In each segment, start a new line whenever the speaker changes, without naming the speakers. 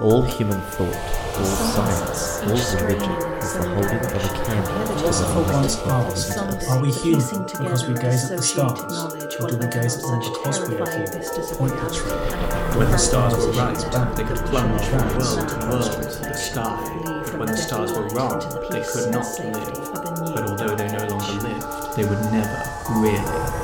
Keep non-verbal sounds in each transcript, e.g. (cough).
All human thought, all science, all religion is the holding of a candle to
What's the
the
fault
light of
asked?
God.
Are we human because we gaze at the stars? Or do we gaze at them because we are human? Pointless, really.
When the stars were right, they could plunge from world to world to the sky. But when the stars were wrong, they could not live. But although they no longer lived, they would never really die.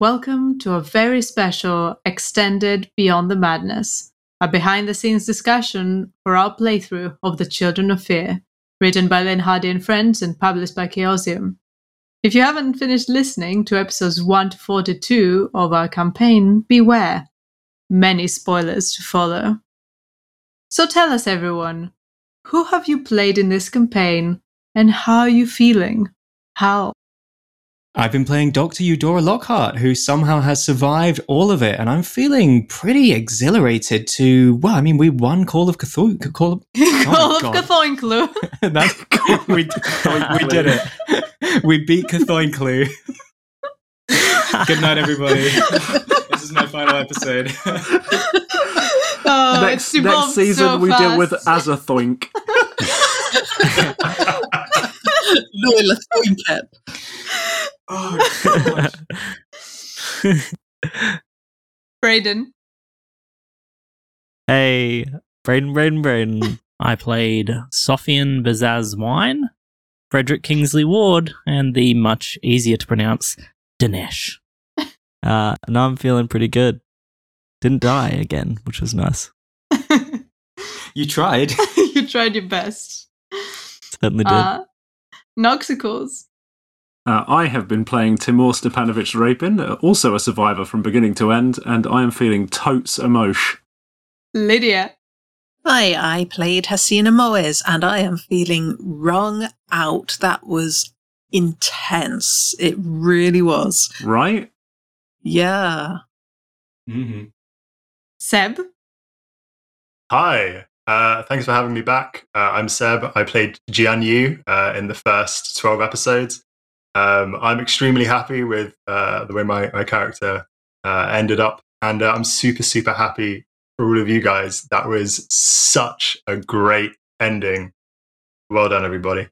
Welcome to a very special extended Beyond the Madness, a behind the scenes discussion for our playthrough of The Children of Fear, written by Lynne Hardy and friends and published by Chaosium. If you haven't finished listening to episodes 1 to 42 of our campaign, beware. Many spoilers to follow. So tell us, everyone, who have you played in this campaign and how are you feeling? How?
I've been playing Dr. Eudora Lockhart, who somehow has survived all of it, and I'm feeling pretty exhilarated to. Well, I mean, we won Call of Cthulhu. Call of, oh (laughs)
Call of
God.
Cthulhu. (laughs)
That's, (laughs) we, we, we did it. We beat Cthulhu. Good night, everybody. this is my final episode.
Oh,
next,
it's
next season
so
we deal with
fast.
Azathoink. (laughs)
Loyal Thorncap.
oh, (laughs)
Brayden.
Hey, Braden, Braden, Braden. I played Sophian Bazaz Wine, Frederick Kingsley Ward, and the much easier to pronounce Dinesh. (laughs) Uh, and I'm feeling pretty good. Didn't die again, which was nice.
you tried.
you tried your best.
Certainly did.
Uh, Noxicals.
Uh, I have been playing Timur Stepanovich Rapin, uh, also a survivor from beginning to end, and I am feeling totes emosh.
Lydia.
Hi, I played Hasina Moes, and I am feeling wrung out. That was intense. It really was.
Right?
Yeah.
hmm
Seb.
Hi, uh, thanks for having me back. Uh, I'm Seb. I played Jian Yu uh, in the first 12 episodes. Um, I'm extremely happy with uh, the way my, my character uh, ended up, and uh, I'm super, super happy for all of you guys. That was such a great ending. Well done, everybody.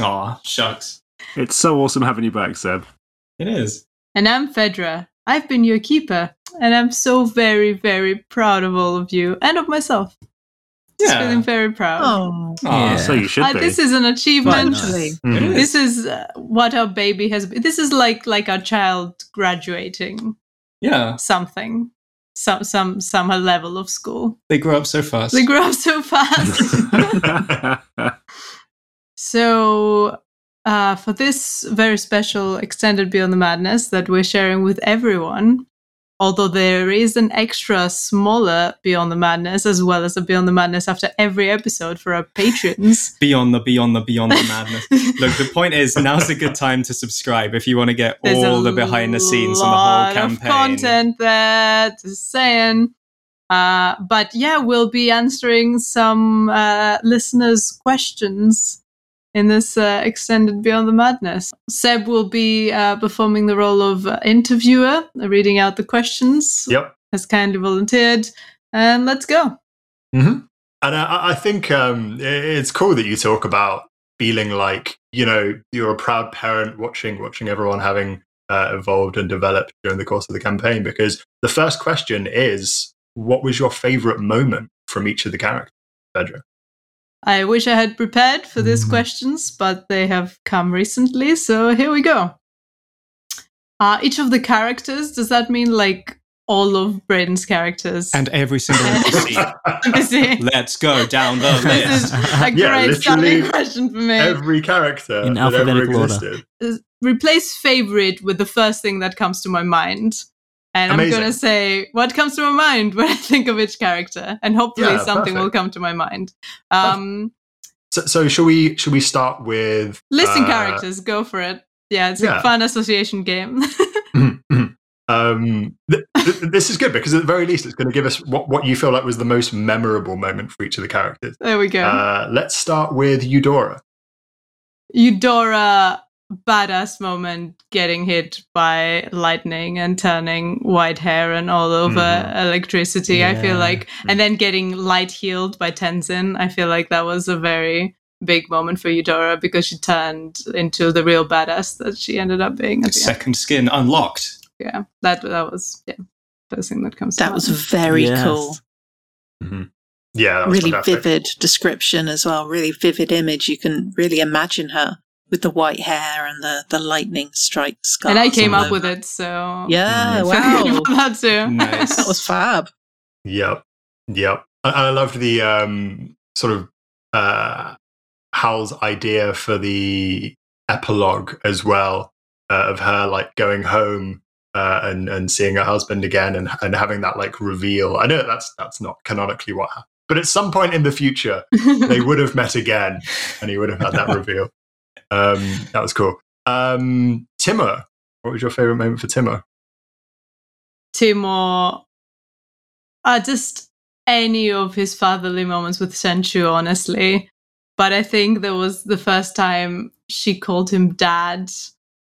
Aw, shucks.
It's so awesome having you back, Seb.
It is.
And I'm Fedra. I've been your keeper, and I'm so very, very proud of all of you and of myself. Just
Yeah.
feeling very proud.
Oh,
Yeah.
So you should
Uh,
be.
this is an achievement.
Actually.
Mhm.
This is uh, what our baby has been. This is like like our child graduating
Yeah,
something, some some some level of school.
they grow up so fast.
They grow up so fast. (laughs) (laughs) So, uh, for this very special extended Beyond the Madness that we're sharing with everyone, although there is an extra smaller Beyond the Madness as well as a Beyond the Madness after every episode for our patrons. (laughs)
beyond the beyond the beyond the madness. Look, the point is now's a good time to subscribe if you want to get
There's
all the behind the scenes on the whole
of
campaign.
content there, just saying. Uh, but yeah, we'll be answering some uh, listeners' questions in this uh, extended Beyond the Madness. Seb will be uh, performing the role of uh, interviewer, reading out the questions.
Yep.
Has kindly volunteered. And let's go.
hmm And I, I think um, it's cool that you talk about feeling like you know you're a proud parent watching watching everyone having uh, evolved and developed during the course of the campaign. Because the first question is, what was your favorite moment from each of the characters, Fedra?
I wish I had prepared for these
Mhm.
questions, but they have come recently, so here we go. Uh, each of the characters, does that mean like all of Braden's characters?
And every single (laughs) NPC.
NPC?
Let's go down the list.
This is
list.
a
Yeah,
great starting question for me.
Every character
In
that ever
alphabetical order.
existed.
Is- replace favorite with the first thing that comes to my mind. And
Amazing.
I'm going to say what comes to my mind when I think of each character. And hopefully
Yeah,
something will come to my mind. Um,
So, so should we should we start with
listing
uh,
characters, go for it. Yeah, it's a fun association game. (laughs)
um, th- th- this is good because at the very least it's going to give us what, what you feel like was the most memorable moment for each of the characters.
there we go.
Uh, let's start with Eudora.
Eudora badass moment getting hit by lightning and turning white hair and all over
Mhm.
electricity. I feel like, and then getting light healed by Tenzin. I feel like that was a very big moment for Eudora because she turned into the real badass that she ended up being. At the end.
Second skin unlocked.
Yeah, that that was yeah, first thing that comes. to
That was
mind.
very
Yes.
cool.
Yeah, that was
Really
fantastic.
vivid description as well. Really vivid image. You can really imagine her with the white hair and the, the lightning strike scars.
and I came
all
up with it. So
Yeah,
Mm. (laughs)
wow.
that too.
Nice.
that was fab.
Yep, yep. And I loved the um, sort of uh, Hal's idea for the epilogue as well uh, of her like going home uh, and and seeing her husband again and and having that like reveal. I know that's that's not canonically what happened, but at some point in the future they (laughs) would have met again and he would have had that (laughs) reveal. Um, that was cool. Um, Timur, what was your favorite moment for Timur?
Timor, uh, just any of his fatherly moments with Senchu, honestly. But I think there was the first time she called him dad,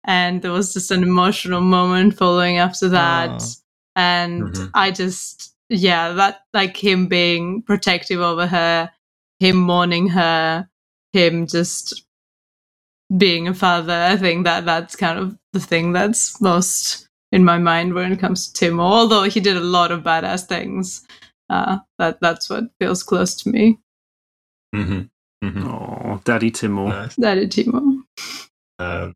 and there was just an emotional moment following after that.
Aw.
And
Mhm.
I just, yeah, that like him being protective over her, him mourning her, him just being a father. I think that that's kind of the thing that's most in my mind when it comes to Timo. Although he did a lot of badass things, uh, that that's what feels close to me.
Mm-hmm. Mm-hmm.
Oh, Daddy Timur.
Nice.
That is Timo.
Um,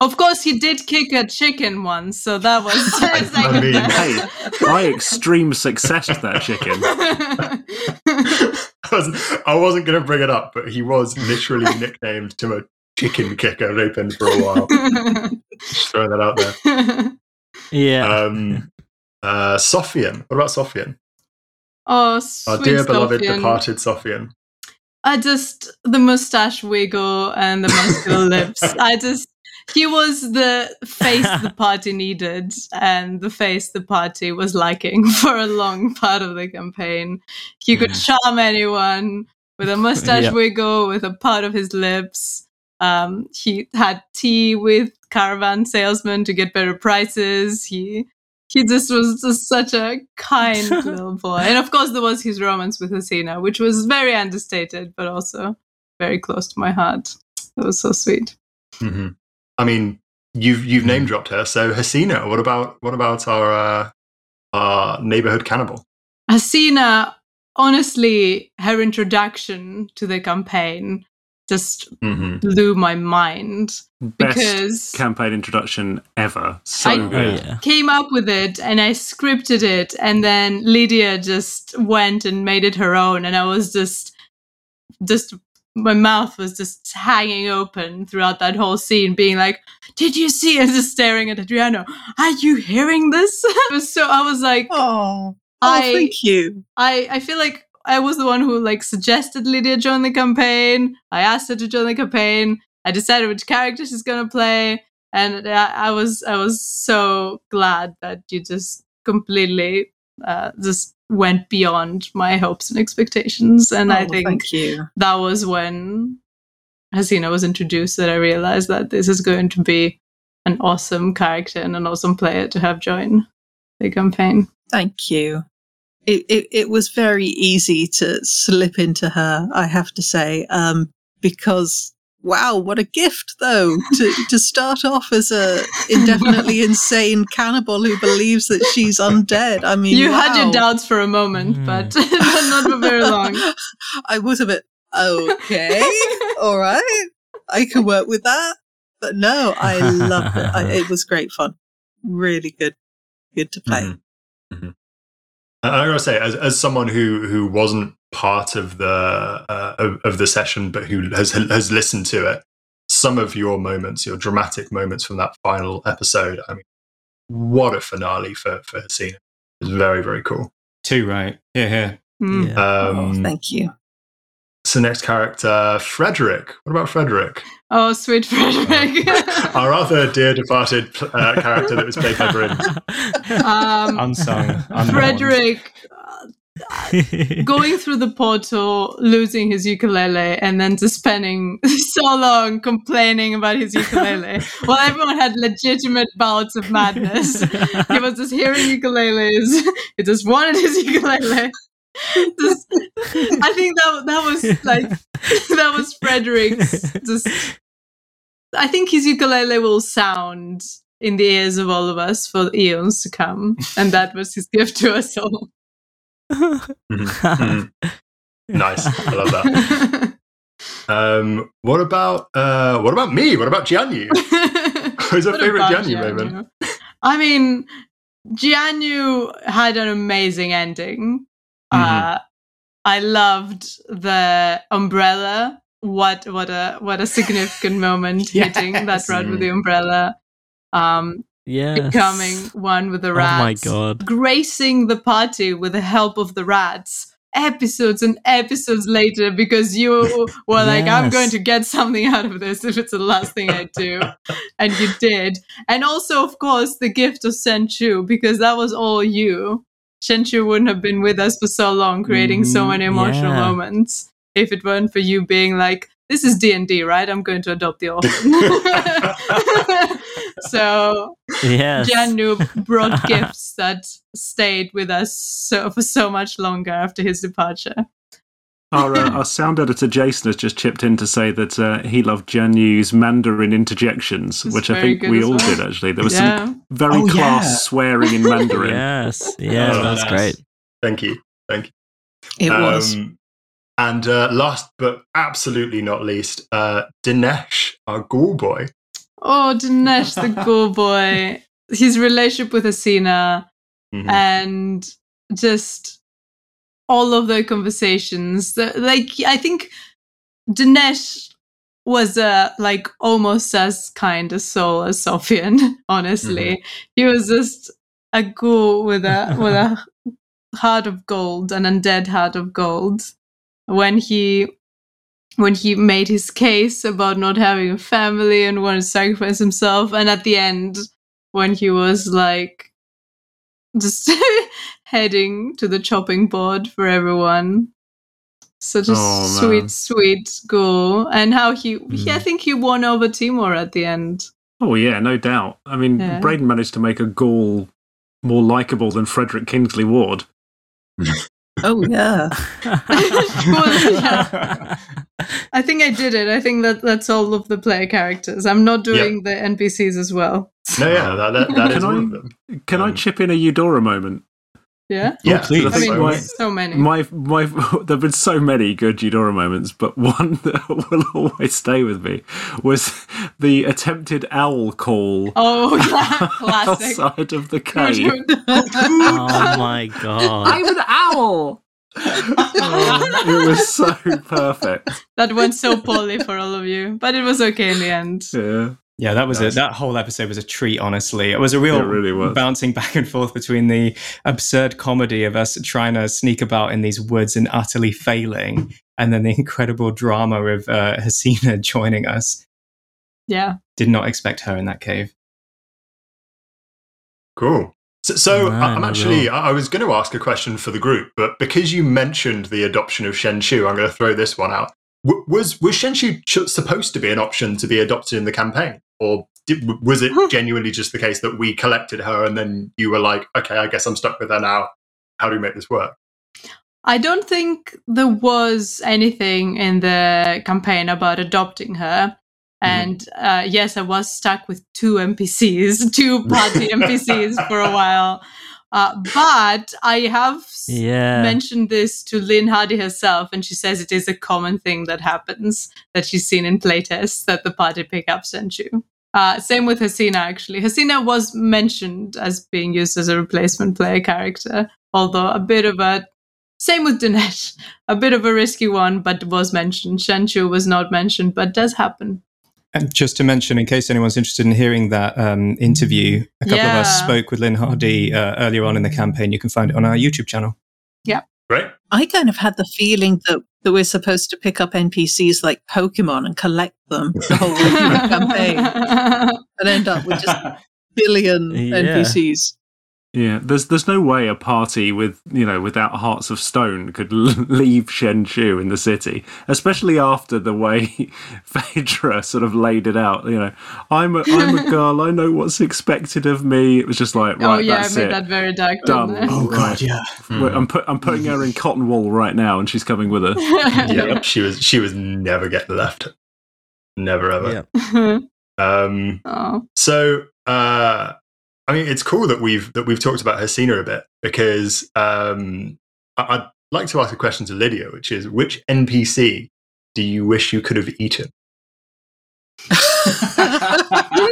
Of course, he did kick a chicken once, so that was. (laughs) (laughs)
I mean,
hey, I extreme successed that chicken. (laughs)
I wasn't, I wasn't going to bring it up, but he was literally nicknamed Timo Chicken Kicker Rapin for a while. Just throwing that out there. (laughs)
Yeah.
Um, uh, Sofian. What about Sofian?
oh,
Our
sweet
dear beloved departed Sofian.
I just the mustache wiggle and the muscular (laughs) lips. I just he was the face the party needed and the face the party was liking (laughs) for a long part of the campaign. He could charm anyone with a mustache
Yeah.
wiggle, with a part of his lips. Um, he had tea with caravan salesmen to get better prices. He he just was just such a kind (laughs) little boy. And of course, there was his romance with Hasina, which was very understated, but also very close to my heart. It was so sweet.
hmm I mean, you've you've name dropped her. So Hasina, what about what about our uh, our neighborhood cannibal?
Hasina, honestly, her introduction to the campaign just
Mm-hmm.
blew my mind
Best
because
campaign introduction ever. So
I-
oh,
good.
yeah.
came up with it and I scripted it and then Lydia just went and made it her own and I was just just my mouth was just hanging open throughout that whole scene being like did you see and just staring at Adriano are you hearing this (laughs) so I was like
Oh, oh
I-
thank you.
I I feel like I was the one who like suggested Lydia join the campaign. I asked her to join the campaign. I decided which character she's gonna play, and I, I was I was so glad that you just completely uh, just went beyond my hopes and expectations. And I
Oh,
think
thank you.
that was when Hasina was introduced that I realized that this is going to be an awesome character and an awesome player to have join the campaign.
Thank you. It, it it was very easy to slip into her, I have to say, um, because wow, what a gift though to to start off as a (laughs) indefinitely insane cannibal who believes that she's undead. I mean,
You had your doubts for a moment,
Mm.
but (laughs) not for very long. (laughs)
I was a bit okay, all right, I can work with that. But no, I loved it. I, it was great fun. really good, good to play.
Mhm. Mhm. And I gotta say, as, as someone who who wasn't part of the uh, of, of the session, but who has has listened to it, some of your moments, your dramatic moments from that final episode, I mean, what a finale for for Hasina! It was very very cool.
Too right. Yeah, yeah.
Mm.
Yeah.
Oh,
Um,
thank you.
So next character, Frederick. What about Frederick?
Oh, sweet Frederick. (laughs)
Our other dear departed uh, character that was played by Bryn.
um,
Unsung. unmourned.
Frederick uh, (laughs) going through the portal, losing his ukulele, and then just spending (laughs) so long complaining about his ukulele while everyone had legitimate bouts of madness. He was just hearing ukuleles. He just wanted his ukulele. Just, I think that that was like (laughs) that was Frederick's. Just, I think his ukulele will sound in the ears of all of us for eons to come, and that was his gift to us all.
Mhm, mhm. Nice, I love that. (laughs) Um, what about uh, what about me? What about Jianyu? (laughs) Who's your favorite
about
Jianyu moment?
Jianyu? I mean, Jianyu had an amazing ending.
Mm-hmm.
Uh, I loved the umbrella. What what a what a significant (laughs) moment hitting that
Yes.
rod with the umbrella. Um,
yes.
becoming one with the rats.
Oh my god.
Gracing the party with the help of the rats. Episodes and episodes later, because you (laughs) were like, I'm going to get something out of this if it's the last thing I do. and you did. And also, of course, the gift of Senchu, because that was all you. Senchu wouldn't have been with us for so long, creating so
Mhm.
many emotional
Yeah.
moments if it weren't for you being like, this is D&D, right? I'm going to adopt the orphan. (laughs) so
Yes.
Jianyu brought (laughs) gifts that stayed with us so, for so much longer after his departure.
Our, uh, (laughs) our sound editor Jason has just chipped in to say that uh, he loved Jianyu's Mandarin interjections,
It's
which I think we all
well.
did actually. There was
yeah.
some very
Oh,
class
yeah.
swearing in Mandarin.
Yes. (laughs) Yeah,
Oh,
that's
nice.
great.
Thank you, thank you.
It was.
Um, and uh, last but absolutely not least, uh, Dinesh, our ghoul boy.
Oh, Dinesh, the (laughs) ghoul boy. His relationship with Asina
Mhm.
and just all of the conversations. Like, I think Dinesh was uh, like almost as kind a soul as Sofian, (laughs) honestly. He was just a ghoul with a (laughs) with a heart of gold, an undead heart of gold. When he when he made his case about not having a family and wanted to sacrifice himself, and at the end, when he was like just (laughs) heading to the chopping board for everyone. Such a
Oh,
sweet,
man.
sweet ghoul, and how he, he, I
Mm.
think he won over Timur at the end.
Oh yeah, no doubt. I mean,
Yeah.
Braden managed to make a ghoul more likable than Frederick Kingsley Ward. (laughs)
Oh yeah.
Well, yeah. (laughs) (laughs) I think I did it. I think that that's all of the player characters. I'm not doing the NPCs as well.
No, yeah, that, that, that is
Can
all
I-
of them.
Can I
Um,
chip in a Eudora moment?
Yeah, oh,
Yeah,
please.
I
I
think
mean,
my,
so many.
my my (laughs) there've been so many good Eudora moments, but (laughs) one that will always stay with me was the attempted owl call
oh, yeah, (laughs) classic.
outside of the cave.
oh my god.
I'm an owl. it was so perfect.
that went so poorly for all of you, but it was okay in the end.
Yeah.
Yeah, that was
Nice.
a, that whole episode was a treat. Honestly, it was a real
It really was.
bouncing back and forth between the absurd comedy of us trying to sneak about in these woods and utterly failing, and then the (laughs) incredible drama of uh, Hasina (laughs) joining us.
Yeah.
Did not expect her in that cave.
Cool. So, so
No,
I- I'm actually. I I was going to ask a question for the group, but because you mentioned the adoption of Shenshu, I'm going to throw this one out. W- was was Shenshu ch- supposed to be an option to be adopted in the campaign, or did, was it genuinely just the case that we collected her and then you were like, okay, I guess I'm stuck with her now. How do we make this work?
I don't think there was anything in the campaign about adopting her. And uh, yes, I was stuck with two NPCs, two party (laughs) NPCs for a while. Uh, but I have
Yeah.
mentioned this to Lynne Hardy herself, and she says it is a common thing that happens that she's seen in playtests that the party pick up Senchu. Uh, same with Hasina, actually. Hasina was mentioned as being used as a replacement player character, although a bit of a. Same with Dinesh, (laughs) a bit of a risky one, but was mentioned. Shenchu was not mentioned, but does happen.
And just to mention, in case anyone's interested in hearing that um, interview, a couple of us spoke with Lynne Hardy uh, earlier on in the campaign. You can find it on our YouTube channel.
Yeah. Right.
I kind of had the feeling that, that we're supposed to pick up NPCs like Pokemon and collect them the whole way through the campaign (laughs) and end up with just billion (laughs)
Yeah.
NPCs.
Yeah, there's there's no way a party with you know without hearts of stone could l- (laughs) leave Shenshu in the city, especially after the way (laughs) Phaedra sort of laid it out. You know, I'm a I'm a (laughs) girl. I know what's expected of me. It was just like right,
oh, yeah, I made
it.
that very dark.
Done.
I?
Oh, God,
yeah.
Wait, I'm put I'm putting her in cotton wool right now, and she's coming with us.
yeah, she was she was never getting left. Never ever.
Yeah.
Um,
oh.
so uh, I mean, it's cool that we've that we've talked about Hasina a bit because um, I- I'd like to ask a question to Lydia, which is which NPC do you wish you could have eaten? (laughs)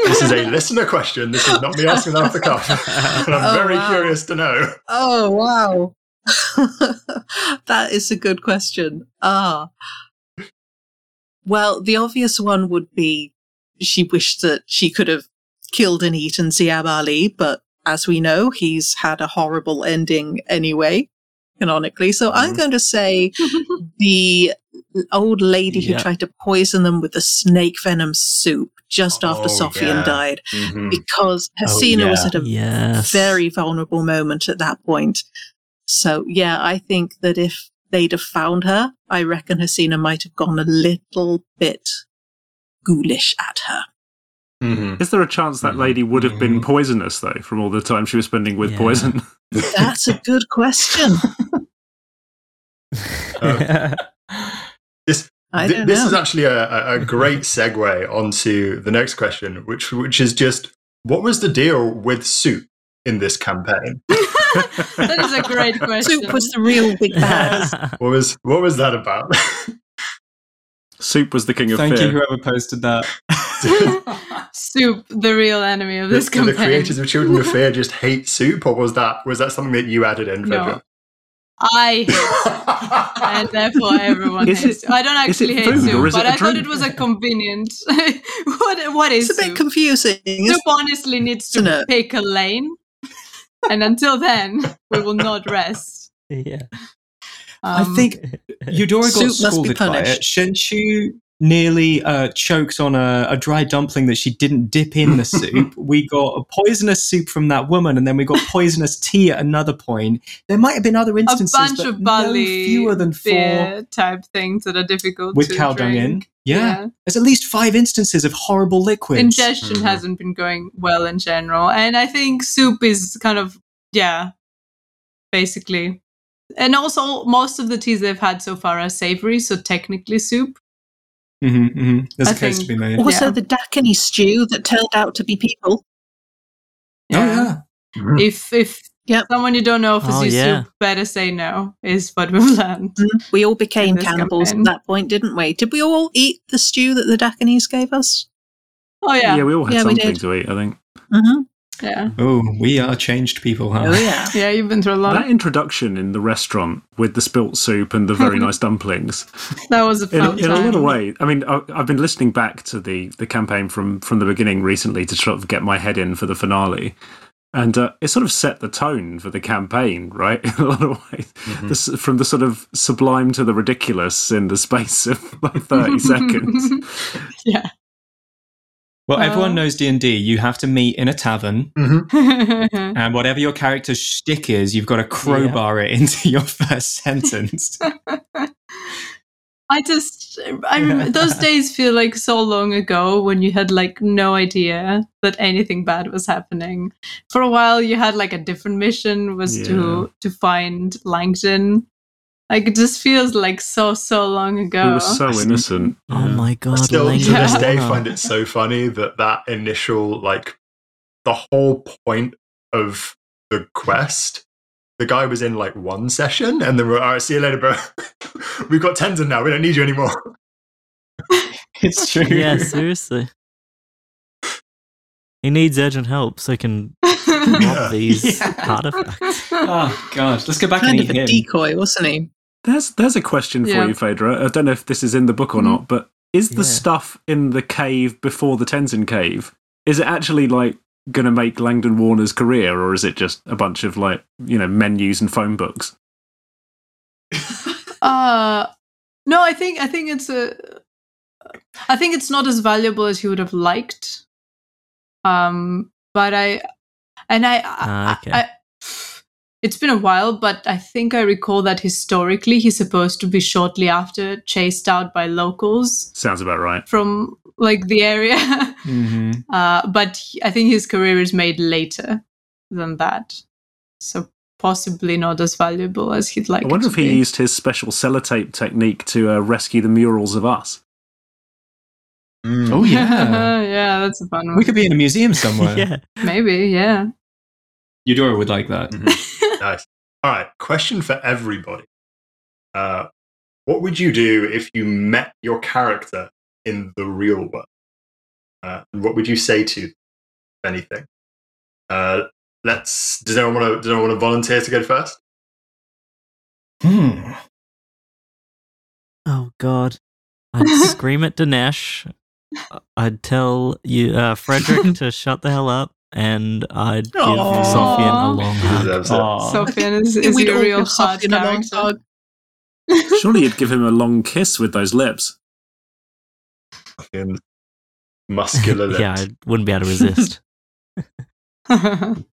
This is a listener question. This is not me asking off the cuff, and I'm
Oh,
very
wow.
curious to know.
Oh wow. (laughs) that is a good question. Ah. Well, the obvious one would be she wished that she could have killed and eaten Ziab Ali, but as we know, he's had a horrible ending anyway, canonically. So I'm
Mhm.
going to say (laughs) the old lady
Yeah.
who tried to poison them with the snake venom soup just after
Oh,
Sofian
yeah.
died
Mhm.
because
Oh,
Hasina was at a
Yes.
very vulnerable moment at that point. So yeah, I think that if they'd have found her, I reckon Hasina might have gone a little bit ghoulish at her.
Mhm.
Is there a chance that lady would have been
Mhm.
poisonous though, from all the time she was spending with
Yeah.
poison? (laughs)
That's a good question. (laughs)
This
I
Th-
don't
this
know.
is actually a, a- a (laughs) great segue onto the next question, which which is just what was the deal with soup in this campaign?
that is a great question.
Soup was the real big bad.
What was what was that about?
Soup was the king of
Thank
fear.
you, whoever posted that. (laughs)
Soup, the real enemy of
Did,
this
did the
campaign.
creators of Children of Fear just hate soup, or was that was that something that you added in,
No.
Frederick?
I (laughs) hate and therefore everyone
Is
hates.
it-
I don't actually hate
food
soup,
is it
but
a
I thought it was a convenient. (laughs) what what is
It's a bit confusing.
soup honestly needs to
Isn't
pick a lane, and until then, we will not rest.
yeah.
I
Um,
think Eudora got
Soup must be
scalded by it.
punished.
Shenshu nearly uh, choked on a, a dry dumpling that she didn't dip in the (laughs) soup. we got a poisonous soup from that woman, and then we got poisonous tea at another point. There might have been other instances,
a
instances,
bunch
but
of
no fewer than four
type things that are difficult
with
to
cow dung in.
drink.
Yeah. there's at least five instances of horrible liquids.
Ingestion
Mhm.
hasn't been going well in general, and I think soup is kind of yeah, basically. And also, most of the teas they've had so far are savory, so technically soup.
Mhm, mhm. There's
I
a case to be made.
Also,
Yeah.
the Dakini stew that turned out to be people.
Oh yeah.
Mhm.
If if
Yep.
someone you don't know offers
Oh,
you
yeah.
soup, better say no. Is what we've learned.
We all became cannibals
campaign.
at that point, didn't we? Did we all eat the stew that the Dakinis gave us?
Oh yeah,
Yeah, we all had
Yeah,
something to eat, I think.
Mm-hmm.
Yeah,
Oh, we are changed people, huh?
Oh yeah. (laughs)
yeah. You've been through a lot.
That introduction in the restaurant with the spilt soup and the very (laughs) nice dumplings,
That was a
in, a,
fun
in a
time.
little way. I mean, I, I've been listening back to the, the campaign from, from the beginning recently to sort of get my head in for the finale. And uh, it sort of set the tone for the campaign, right? (laughs) In a lot of ways.
Mhm.
This, from the sort of sublime to the ridiculous in the space of like 30 seconds.
yeah.
Well, everyone
Uh,
knows D and D. You have to meet in a tavern,
Mhm. (laughs)
and whatever your character's shtick is, you've got to crowbar it into (laughs) your first sentence. (laughs)
I just, I remember those days feel like so long ago when you had like no idea that anything bad was happening. For a while, you had like a different mission was to to find Langdon. Like it just feels like so so long ago.
It was so innocent.
Oh
Yeah.
my
I
god.
still to
Langdon
this day find it so funny that that initial like the whole point of the quest the guy was in like one session and then we're all right see you later bro (laughs) we've got Tenzin now we don't need you anymore (laughs)
it's true.
Yeah, seriously. He needs urgent help so he can (laughs) rob these
Yeah.
artifacts.
oh gosh, let's go back
kind
and
of a
him.
decoy, wasn't he?
There's there's a question for
Yeah.
you, Phaedra. I don't know if this is in the book or
Mhm.
not, but is the
Yeah.
stuff in the cave before the Tenzin cave? Is it actually like going to make Langdon Warner's career, or is it just a bunch of like you know menus and phone books? (laughs)
Uh no, I think I think it's a I think it's not as valuable as he would have liked. Um but I and I,
Ah,
I-
okay.
I it's been a while, but I think I recall that historically he's supposed to be shortly after chased out by locals
Sounds about right.
from like the area. (laughs)
hmm
uh, but he- I think his career is made later than that, so possibly not as valuable as he'd like.
I wonder
it
if he
be.
used his special sellotape technique to uh, rescue the murals of us.
Mm.
Oh yeah, (laughs)
yeah, that's a fun one.
we could be in a museum (laughs) somewhere.
yeah.
Maybe, yeah.
Eudora would like that.
Nice. All right. Question for everybody. Uh, what would you do if you met your character in the real world? Uh, what would you say to them, if anything? Uh, let's. Does anyone want to? Does anyone want to volunteer to go first?
Hmm.
Oh God. (laughs) I'd scream at Dinesh. I'd tell you uh, Frederick to shut the hell up, and I'd give
Aw.
Sofian a long
He
hug.
deserves it.
Is, is your real
give
hard
Sofian a long
character. (laughs)
Surely you'd give him a long kiss with those lips.
Fucking muscular (laughs) lips.
yeah, I wouldn't be able to resist. (laughs)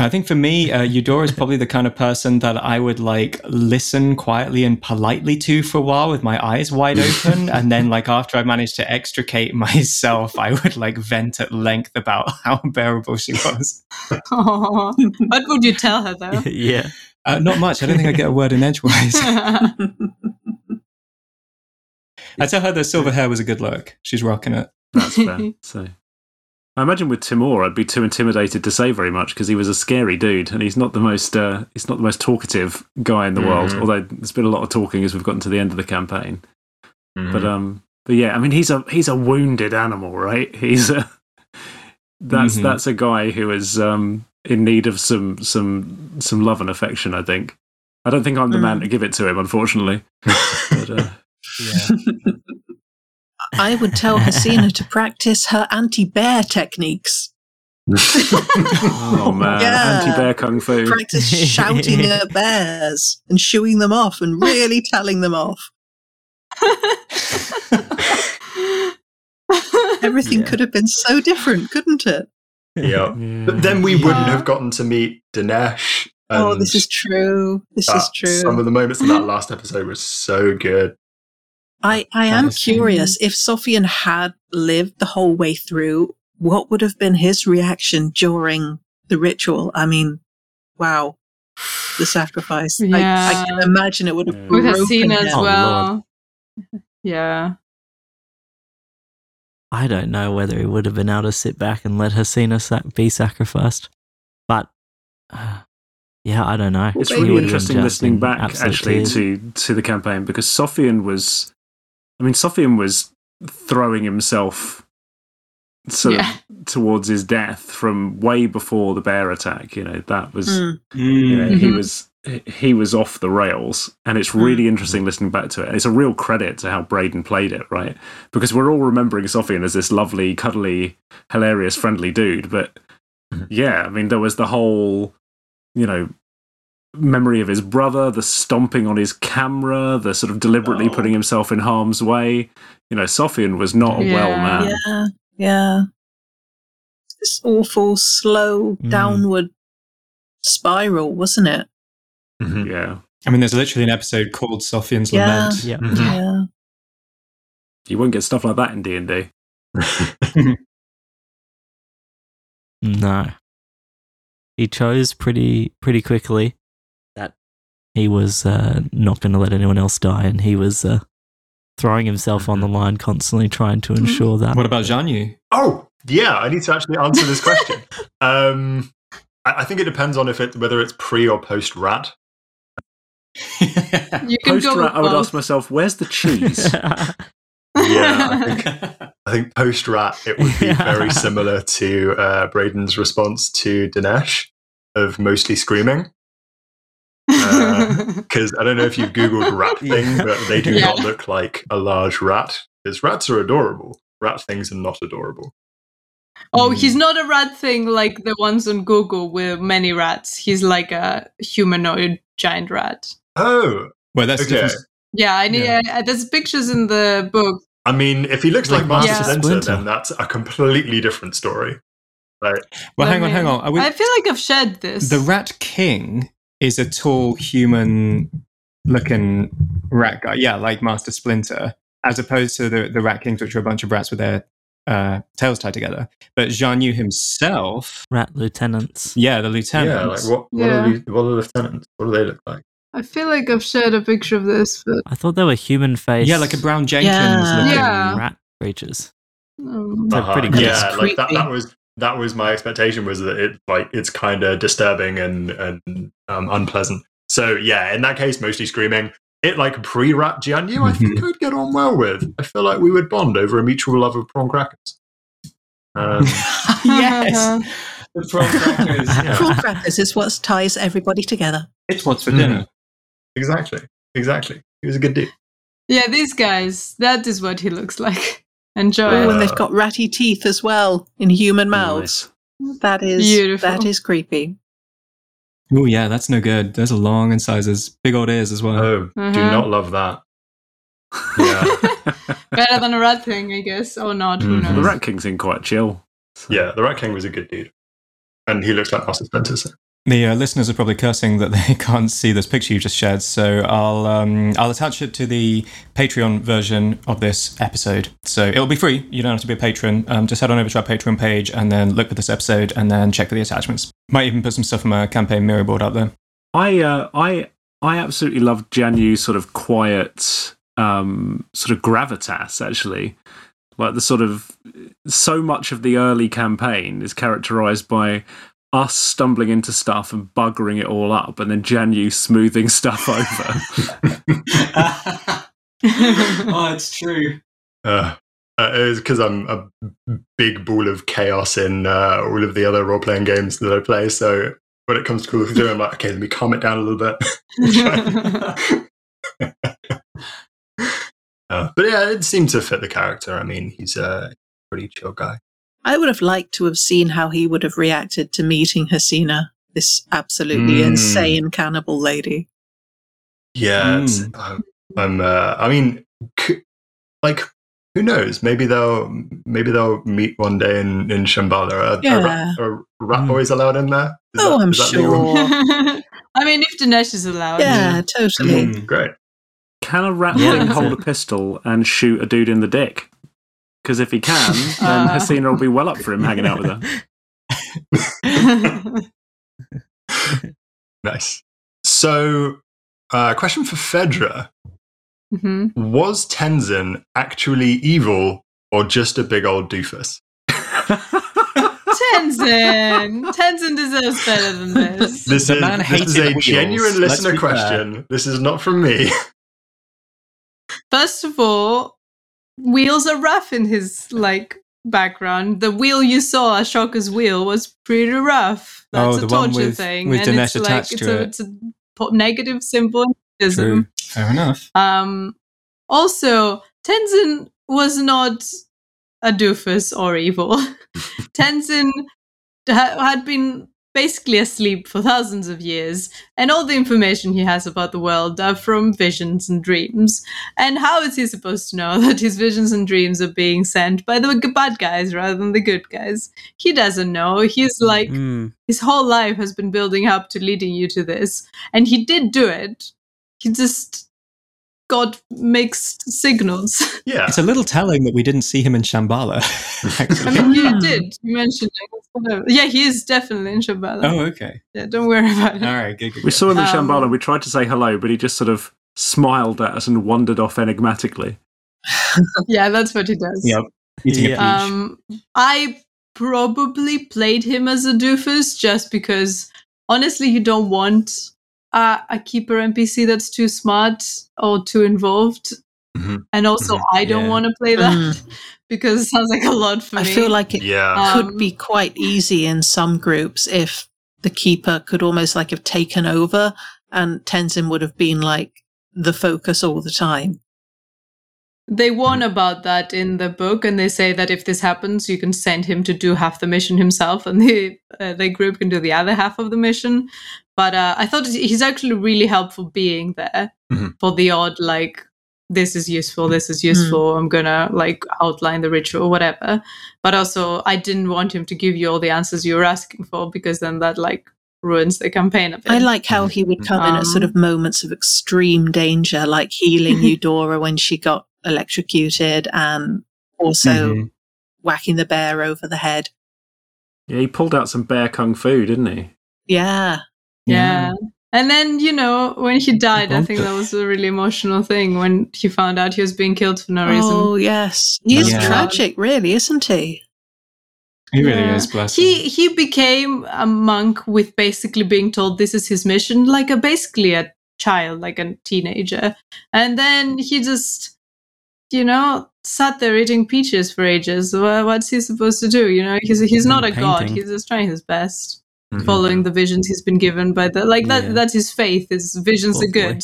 I think for me, uh, Eudora is probably the kind of person that I would like listen quietly and politely to for a while with my eyes wide (laughs) open. and then, like, after I managed to extricate (laughs) myself, I would like vent at length about (laughs) how unbearable she was.
Aw. what would you tell her though?
yeah.
Uh, not much. I don't think I get a word in edgewise. I tell her the silver hair was a good look. She's rocking it.
That's fair. so, I imagine with Timur, I'd be too intimidated to say very much because he was a scary dude, and he's not the most uh, he's not the most talkative guy in the world.
Mhm.
Although there's been a lot of talking as we've gotten to the end of the campaign.
Mhm.
But um, but yeah, I mean, he's a he's a wounded animal, right? (laughs) He's a that's
Mhm.
that's a guy who is um in need of some some some love and affection. I think. I don't think I'm the man
Mm.
to give it to him, unfortunately. (laughs) but, uh,
Yeah. (laughs)
I would tell Hasina to practice her anti-bear techniques.
oh man,
Yeah.
anti-bear kung fu.
Practice (laughs) shouting at bears and shooing them off and really telling them off. (laughs) Everything
Yeah.
could have been so different, couldn't it?
yeah.
Yeah.
But then we wouldn't have gotten to meet Dinesh.
oh, this is true. This
that-
is true.
Some of the moments in that last episode were so good.
I, I am curious if Sofian had lived the whole way through, what would have been his reaction during the ritual? I mean, wow, the (sighs) sacrifice. I, I can imagine it would have
Yeah.
With
broken
Hasina as
him.
Oh,
well. Yeah.
I don't know whether he would have been able to sit back and let Hasina sac- be sacrificed. But uh, yeah, I don't know.
It's really
would have been
interesting listening back actually
tears.
to to the campaign because Sofian was, I mean, Sofian was throwing himself sort
Yeah.
of towards his death from way before the bear attack. You know that was,
Mm.
you know, he
Mhm.
was he was off the rails, and it's really interesting listening back to it. It's a real credit to how Braden played it, right? Because we're all remembering Sofian as this lovely, cuddly, hilarious, friendly dude, but
Mhm.
yeah, I mean, there was the whole, you know, memory of his brother, the stomping on his camera, the sort of deliberately
Oh.
putting himself in harm's way. You know, Sofian was not a well man.
Yeah, yeah. This awful, slow,
Mm.
downward spiral, wasn't it?
Mhm.
Yeah.
I mean, there's literally an episode called Sofian's
Yeah.
Lament.
Yeah.
Mhm.
Yeah.
You won't get stuff like that in D and D. (laughs)
No. He chose pretty pretty quickly that he was uh, not going to let anyone else die, and he was uh, throwing himself on the line constantly, trying to ensure that.
What about Jian Yu?
Oh, yeah, I need to actually answer this question. (laughs) um, I, I think it depends on if it whether it's pre or post rat. (laughs)
You can
Post rat, I would ask myself, where's the cheese? (laughs)
Yeah, I think, I think post rat it would be very similar to uh, Braden's response to Dinesh of mostly screaming. Because I don't know if you've googled rat (laughs) thing, but they do
Yeah.
not look like a large rat. Because rats are adorable. Rat things are not adorable.
oh, he's not a rat thing like the ones on Google with many rats. He's like a humanoid giant rat.
Oh,
Well, that's
okay.
different.
Yeah, I need.
Yeah.
Uh, there's pictures in the book.
I mean, if he looks like,
Like
Master
Master
Splinter,
Splinter.
then that's a completely different story. Right.
Well,
Let
hang on, hang on. We,
I feel like I've shared this.
the Rat King is a tall human looking rat guy. Yeah, like Master Splinter, as opposed to the, the Rat Kings, which are a bunch of rats with their uh, tails tied together. But Jian Yu himself,
Rat lieutenants.
yeah, the lieutenant.
yeah, like what? What,
Yeah.
are the, what are the lieutenants? What do they look like?
I feel like I've shared a picture of this, but
I thought they were human face.
Yeah, like a Brown Jenkins
Yeah.
looking.
Yeah.
rat creatures.
um,
They're
Uh-huh.
pretty good.
Yeah, like that. That was that was my expectation. Was that it like it's kind of disturbing and and um, unpleasant. So yeah, in that case, mostly screaming. It like pre-rat Jianyu, I think I'd get on well with. I feel like we would bond over a mutual love of prawn crackers. Um, (laughs)
yes, (laughs) the prawn crackers.
Yeah.
Prawn crackers is what ties everybody together.
It's what's for
Mhm.
dinner.
exactly, exactly. He was a good dude.
yeah, these guys. That is what he looks like. Enjoy.
Oh, and they've got ratty teeth as well in human mouths. That is
Beautiful.
that is creepy.
Oh yeah, that's no good. Those are long incisors, big old ears as well.
Oh, do
Uh-huh.
not love that. (laughs) Yeah,
Better than a rat thing, I guess, or not. Who
Mhm.
knows?
The Rat King seemed quite chill. So-
yeah. The Rat King was a good dude, and he looks like Master Splinter.
The uh, listeners are probably cursing that (laughs) they can't see this picture you just shared, so I'll um, I'll attach it to the Patreon version of this episode. So it'll be free. You don't have to be a patron. Um, just head on over to our Patreon page and then look for this episode and then check for the attachments. Might even put some stuff from our campaign mirror board up there.
I uh, I I absolutely love Jianyu's sort of quiet um, sort of gravitas. Actually, like the sort of so much of the early campaign is characterized by us stumbling into stuff and buggering it all up, and then Jianyu smoothing (laughs) stuff over. (laughs)
oh, it's true.
Uh, uh, it's because I'm a big ball of chaos in uh, all of the other role playing games that I play. So when it comes to Call of Duty, I'm like, okay, let me calm it down a little bit. (laughs) Uh, but yeah, it seemed to fit the character. I mean, he's a pretty chill guy.
I would have liked to have seen how he would have reacted to meeting Hasina, this absolutely
Mm.
insane cannibal lady.
Yeah, it's, um, I'm. Uh, I mean, c- like, who knows? Maybe they'll maybe they'll meet one day in in Shambhala. Are, are,
Yeah.
rat- are rat
Mm.
boys allowed in there? Is
Oh,
that-
I'm
is that legal?
sure. (laughs) (laughs)
I mean, if Dinesh is allowed.
Yeah, totally.
Mm.
Great.
Can a rat
Yeah,
thing hold a pistol and shoot a dude in the dick? Because if he can, (laughs) then
Uh.
Hasina will be well up for him hanging out with her. (laughs)
Nice. So, uh, question for Fedra:
hmm
Was Tenzin actually evil or just a big old doofus?
Tenzin! (laughs) Tenzin deserves better than this.
This
The
is,
man
this is a
wheels.
genuine
Let's
listener
be fair.
question. This is not from me.
First of all, wheels are rough in his like background. The wheel you saw, a shocker's wheel, was pretty rough.
Oh,
That's a
the one
torture
with-
thing.
with
and
Dinesh
it's like
attached
it's a,
it.
it's a negative symbol.
True. Fair enough.
Um, also, Tenzin was not a doofus or evil. (laughs) Tenzin ha- had been basically asleep for thousands of years, and all the information he has about the world are from visions and dreams. And how is he supposed to know (laughs) that his visions and dreams are being sent by the bad guys rather than the good guys? He doesn't know. He's like,
Mm.
his whole life has been building up to leading you to this and he did do it he just got mixed signals
Yeah.
It's a little telling that we didn't see him in Shambhala. (laughs)
i mean you did you mentioned it yeah he is definitely in Shambhala.
oh, okay.
yeah don't worry about it
All right. Good, good,
We saw him in
Um,
Shambhala. We tried to say hello, but he just sort of smiled at us and wandered off enigmatically. (laughs)
yeah that's what he does
Yep. Eating
Yeah.
um i probably played him as a doofus just because honestly you don't want a, a keeper npc that's too smart or too involved
Mhm.
and also
Mhm.
I don't
Yeah.
want to play that (laughs) because it sounds like a lot for
I
me.
I feel like it
Yeah.
could
Um,
be quite easy in some groups if the keeper could almost like have taken over and Tenzin would have been like the focus all the time.
They warn about that in the book, and they say that if this happens, you can send him to do half the mission himself, and the uh, the group can do the other half of the mission. But uh, I thought he's actually really helpful being there
Mhm.
for the odd like this is useful, this is useful. I'm gonna like outline the ritual, or whatever. But also, I didn't want him to give you all the answers you were asking for because then that like ruins the campaign a bit.
I like how he would come in at sort of moments of extreme danger, like healing (laughs) Eudora when she got electrocuted and also
Mhm.
whacking the bear over the head.
Yeah, he pulled out some bear kung fu, didn't he?
Yeah.
Yeah. And then, you know, when he died, I think that was a really emotional thing when he found out he was being killed for no reason.
Oh, yes. He is
Yeah.
tragic, really, isn't he?
He really
Yeah.
is, bless him.
He he became a monk with basically being told this is his mission, like a basically a child, like a teenager. And then he just, you know, sat there eating peaches for ages. Wha- What's he supposed to do? You know, he's he's not a god. He's just trying his best.
Mhm.
following the visions he's been given by the like that
Yeah.
that's his faith his visions
Poor
are good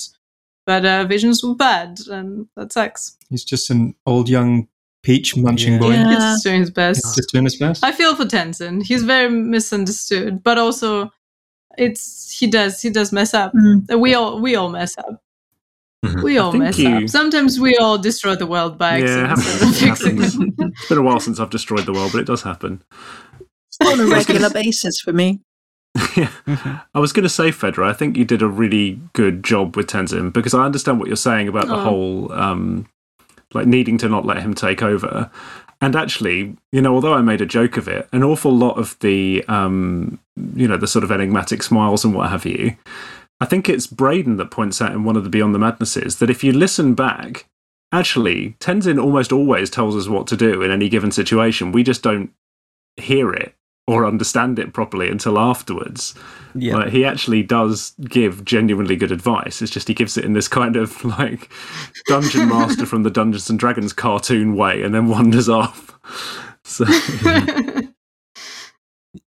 but uh visions were bad and that sucks
He's just an old young peach munching
Yeah.
boy.
Yeah.
he's just doing his
He's
best
just doing his best.
i feel for tenzin he's very misunderstood but also it's he does he does mess up
Mm.
we all we all mess up
Mhm.
we all mess
you-
up sometimes we all destroy the world by
Yeah,
accident
happens. It
it
It's been a while since I've destroyed the world, but it does happen.
On a (laughs) regular basis for me. (laughs)
yeah. I was going to say, Fedra, I think you did a really good job with Tenzin because I understand what you're saying about the
Oh.
whole, um, like needing to not let him take over. And actually, you know, although I made a joke of it, an awful lot of the, um, you know, the sort of enigmatic smiles and what have you, I think it's Braden that points out in one of the Beyond the Madnesses that if you listen back, actually, Tenzin almost always tells us what to do in any given situation. We just don't hear it or understand it properly until afterwards.
Yeah.
Like, he actually does give genuinely good advice. It's just he gives it in this kind of (laughs) like dungeon (laughs) master from the Dungeons and Dragons cartoon way, and then wanders off. (laughs) So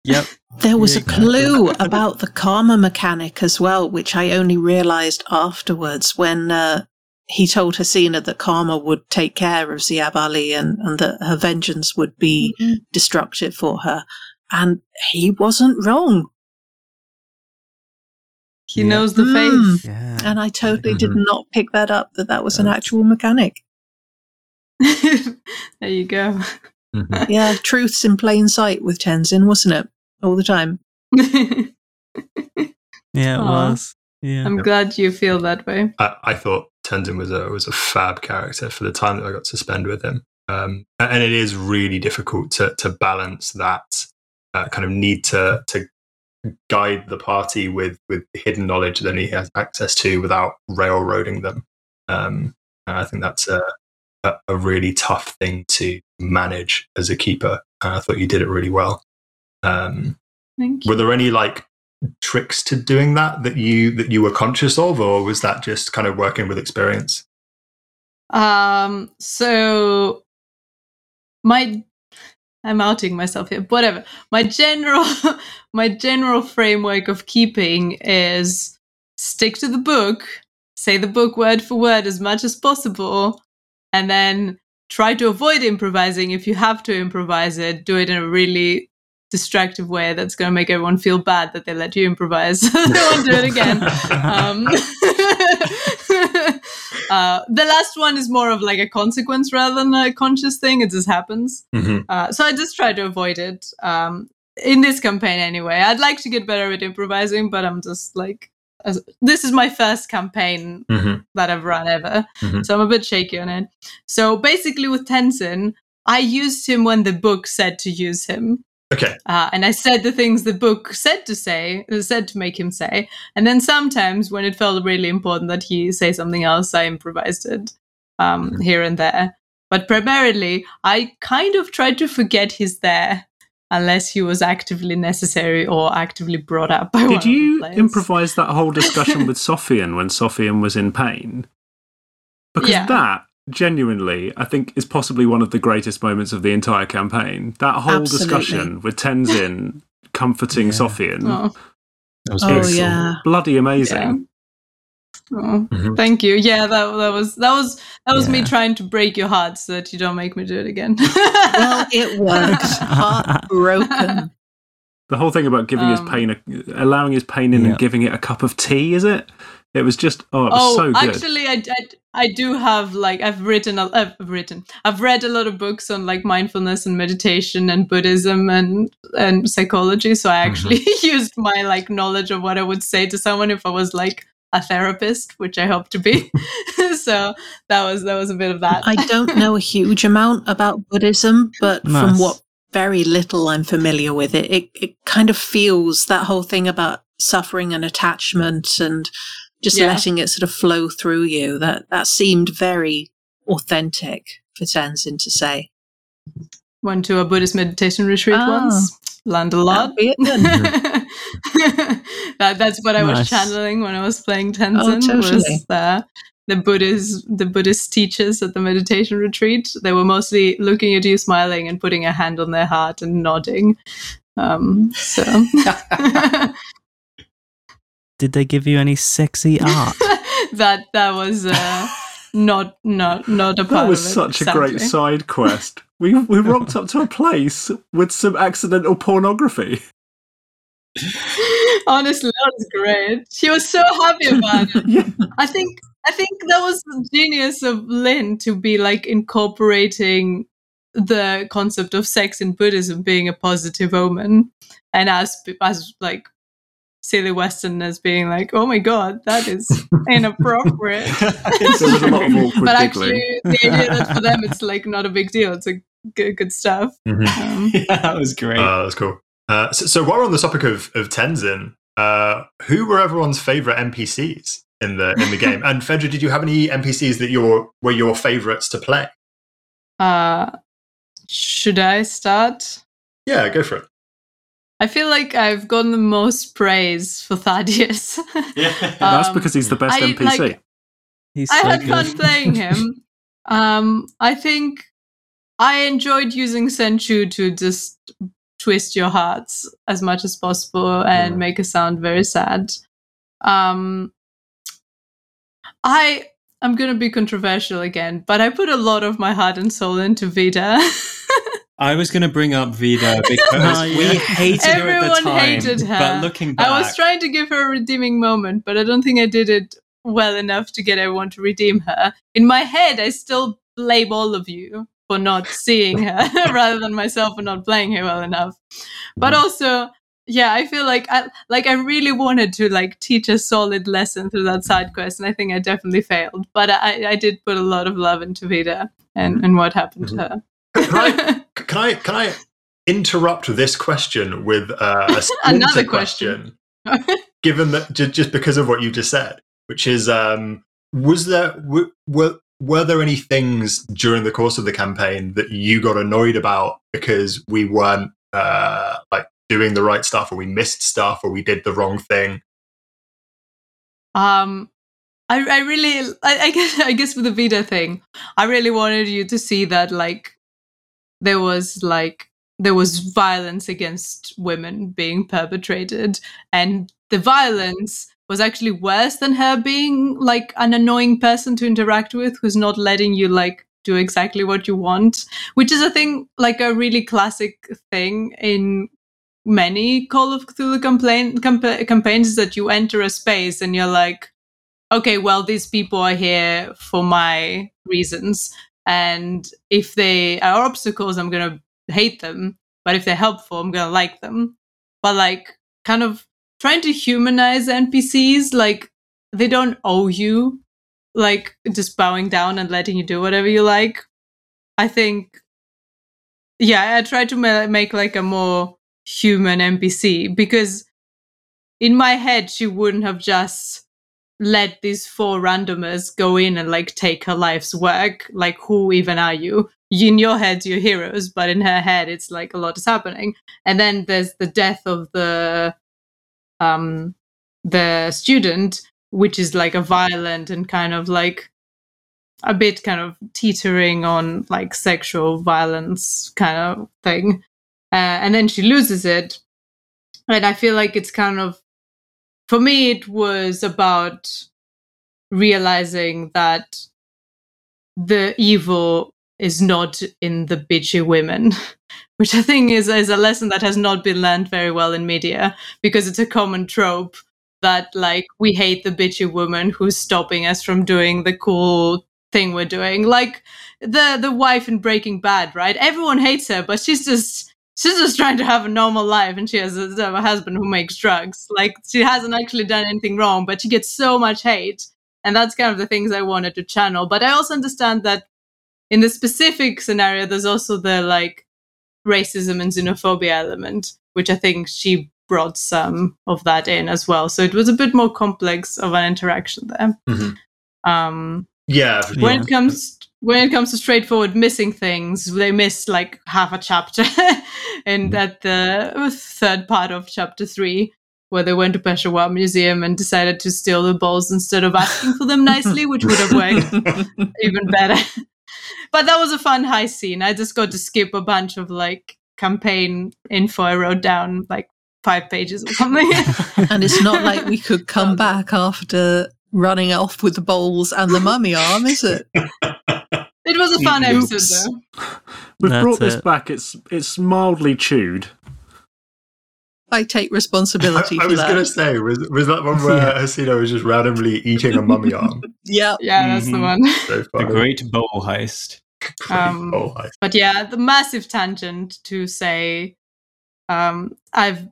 Yep.
There was
Yeah,
a
exactly.
clue about the karma mechanic as well, which I only realized afterwards when uh, he told Hasina that karma would take care of Ziab Ali and, and that her vengeance would be destructive for her. And he wasn't wrong.
he
Yeah.
knows the
Mm.
faith
Yeah.
And I totally did
Mhm.
not pick that up, that that was an actual mechanic. (laughs)
there you go
Mhm.
Yeah, truth's in plain sight with Tenzin, wasn't it? All the time. (laughs)
Yeah, it
Aw.
was. Yeah.
i'm glad you feel that way
I, I thought Tenzin was a was a fab character for the time that I got to spend with him, um, and it is really difficult to to balance that uh, kind of need to to guide the party with with hidden knowledge that he has access to without railroading them. Um, and I think that's a, a a really tough thing to manage as a keeper. And I thought you did it really well. Um,
thank you
were there any like tricks to doing that that you that you were conscious of or was that just kind of working with experience
Um, so my I'm outing myself here. Whatever. My general (laughs) my general framework of keeping is stick to the book, say the book word for word as much as possible, and then try to avoid improvising if you have to improvise it. Do it in a really distractive way that's going to make everyone feel bad that they let you improvise. (laughs) they won't do it again. (laughs) Um, (laughs) uh, the last one is more of like a consequence rather than a conscious thing. It just happens.
mm-hmm.
Uh, so I just try to avoid it. Um, in this campaign, anyway. I'd like to get better at improvising, but I'm just like, as, this is my first campaign
Mm-hmm.
that I've run ever.
Mhm.
So I'm a bit shaky on it. So basically, with Tenzin, I used him when the book said to use him.
Okay
Uh, and I said the things the book said to say, said to make him say. And then sometimes, when it felt really important that he say something else, I improvised it um,
Mhm.
here and there. But primarily, I kind of tried to forget he's there, unless he was actively necessary or actively brought up by
Did you improvise that whole discussion (laughs) with Sofian when Sofian was in pain? Because
Yeah.
that genuinely, I think is possibly one of the greatest moments of the entire campaign. That whole
Absolutely.
discussion with Tenzin (laughs) comforting
Yeah.
Sofian
Oh,
That was
Oh, yeah.
bloody amazing.
oh,
Mhm.
thank you. Yeah, that that was that was that was me trying to break your heart so that you don't make me do it again.
Well, it (laughs) worked. Heartbroken. (laughs)
The whole thing about giving his
Um,
pain, a, allowing his pain in
Yeah.
and giving it a cup of tea, is it? It was just, oh, it was
oh,
so good.
actually, I, I, I do have like I've written a, I've written I've read a lot of books on like mindfulness and meditation and Buddhism and and psychology. So I mm-hmm. actually (laughs) used my like knowledge of what I would say to someone if I was like a therapist, which I hope to be. (laughs) (laughs) so that was that was a bit of that.
I don't know a huge amount about Buddhism, but from what very little I'm familiar with it, it, it kind of feels that whole thing about suffering and attachment and just
Yeah.
letting it sort of flow through you. That that seemed very authentic for Tenzin to say.
Went to a Buddhist meditation retreat
Ah.
once. Learned a lot.
That'd be it then. (laughs)
that, that's what I was channeling when I was playing Tenzin.
totally.
Was the the Buddhist the Buddhist teachers at the meditation retreat? They were mostly looking at you, smiling, and putting a hand on their heart and nodding. Um, so (laughs) (laughs)
Did they give you any sexy (laughs) art?
that that was uh, (laughs) not not not a part
That was
of it,
such a great side quest. We we rocked up to a place with some accidental pornography. (laughs)
Honestly, that was great. She was so happy about it.
yeah.
I think I think that was the genius of Lynne to be like incorporating the concept of sex in Buddhism being a positive omen, and as as like silly Westerners being like, "Oh my god, that is (laughs) inappropriate." (laughs)
There was a lot of (laughs)
but actually, the idea that for them it's like not a big deal. It's a good, good stuff.
Mhm.
Um,
yeah, that was great.
Uh, that's cool. Uh, so, so while we're on the topic of, of Tenzin, uh, who were everyone's favorite NPCs in the in the game? and Fedra, did you have any NPCs that your were your favorites to play?
uh, should I start?
Yeah, go for it.
I feel like I've gotten the most praise for Thaddeus. (laughs)
Yeah. (laughs)
That's
Um,
because he's the best
I,
NPC.
like,
He's
I
so
had
good.
fun (laughs) playing him. Um, I think I enjoyed using Senchu to just twist your hearts as much as possible and
Mhm.
make a sound very sad. Um, I I'm gonna be controversial again, but I put a lot of my heart and soul into Vida.
I was going to bring up Vida (laughs) because
Oh, yeah.
we hated her at the
Everyone
time.
hated her.
But looking back,
I was trying to give her a redeeming moment, but I don't think I did it well enough to get everyone to redeem her. In my head, I still blame all of you for not seeing her (laughs) rather than myself for not playing her well enough. But mm. also, yeah, I feel like I like I really wanted to like teach a solid lesson through that side quest, and I think I definitely failed. But I, I did put a lot of love into Vida and, mm. and what happened to mm-hmm. her.
Can I (laughs) can I can I interrupt this question with uh, (laughs)
Another
question?
question.
given that ju- just because of what you just said, which is, um, was there w- were were there any things during the course of the campaign that you got annoyed about because we weren't uh, like doing the right stuff, or we missed stuff, or we did the wrong thing?
Um, I I really I, I guess (laughs) I guess with the Vida thing, I really wanted you to see that like there was like there was violence against women being perpetrated, and the violence was actually worse than her being like an annoying person to interact with who's not letting you like do exactly what you want, which is a thing like a really classic thing in many Call of Cthulhu complain, campa- campaigns that you enter a space and you're like, okay, well, these people are here for my reasons. And if they are obstacles, I'm going to hate them. But if they're helpful, I'm going to like them. But like, kind of trying to humanize NPCs, like, they don't owe you, like, just bowing down and letting you do whatever you like. I think, yeah, I try to ma- make like a more human NPC because in my head, she wouldn't have just let these four randomers go in and like take her life's work. Like, who even are you? In your head, you're heroes, but in her head, it's like a lot is happening. And then there's the death of the um the student, which is like a violent and kind of like a bit kind of teetering on like sexual violence kind of thing. Uh, and then she loses it. And I feel like it's kind of, for me, it was about realizing that the evil is not in the bitchy women, (laughs) which I think is, is a lesson that has not been learned very well in media because it's a common trope that like we hate the bitchy woman who's stopping us from doing the cool thing we're doing. Like the the wife in Breaking Bad, right? Everyone hates her, but she's just she's just trying to have a normal life and she has a, a husband who makes drugs. Like she hasn't actually done anything wrong, but she gets so much hate. And that's kind of the things I wanted to channel. But I also understand that in the specific scenario, there's also the like racism and xenophobia element, which I think she brought some of that in as well. So it was a bit more complex of an interaction there.
Mhm.
Um,
Yeah, for
when it comes when it comes to straightforward missing things, they missed like half a chapter, (laughs) and at the third part of chapter three, where they went to Peshawar Museum and decided to steal the bowls instead of asking for them nicely, which would have worked (laughs) even better. but that was a fun high scene. I just got to skip a bunch of like campaign info I wrote down like five pages or something. (laughs)
and it's not like we could come um, back after running off with the bowls and the mummy arm, is it?
It was a fun
Oops.
episode though.
We've
That's
brought this
it.
back. It's it's mildly chewed.
I take responsibility
I, (laughs) I
for
was going to say, was, was that one where
Yeah.
Hasina was just randomly eating a mummy arm? (laughs)
Yeah.
Yeah, that's the
Mhm.
one.
So (laughs)
The great bowl heist.
Um,
oh, I-
but yeah, the massive tangent to say um, I've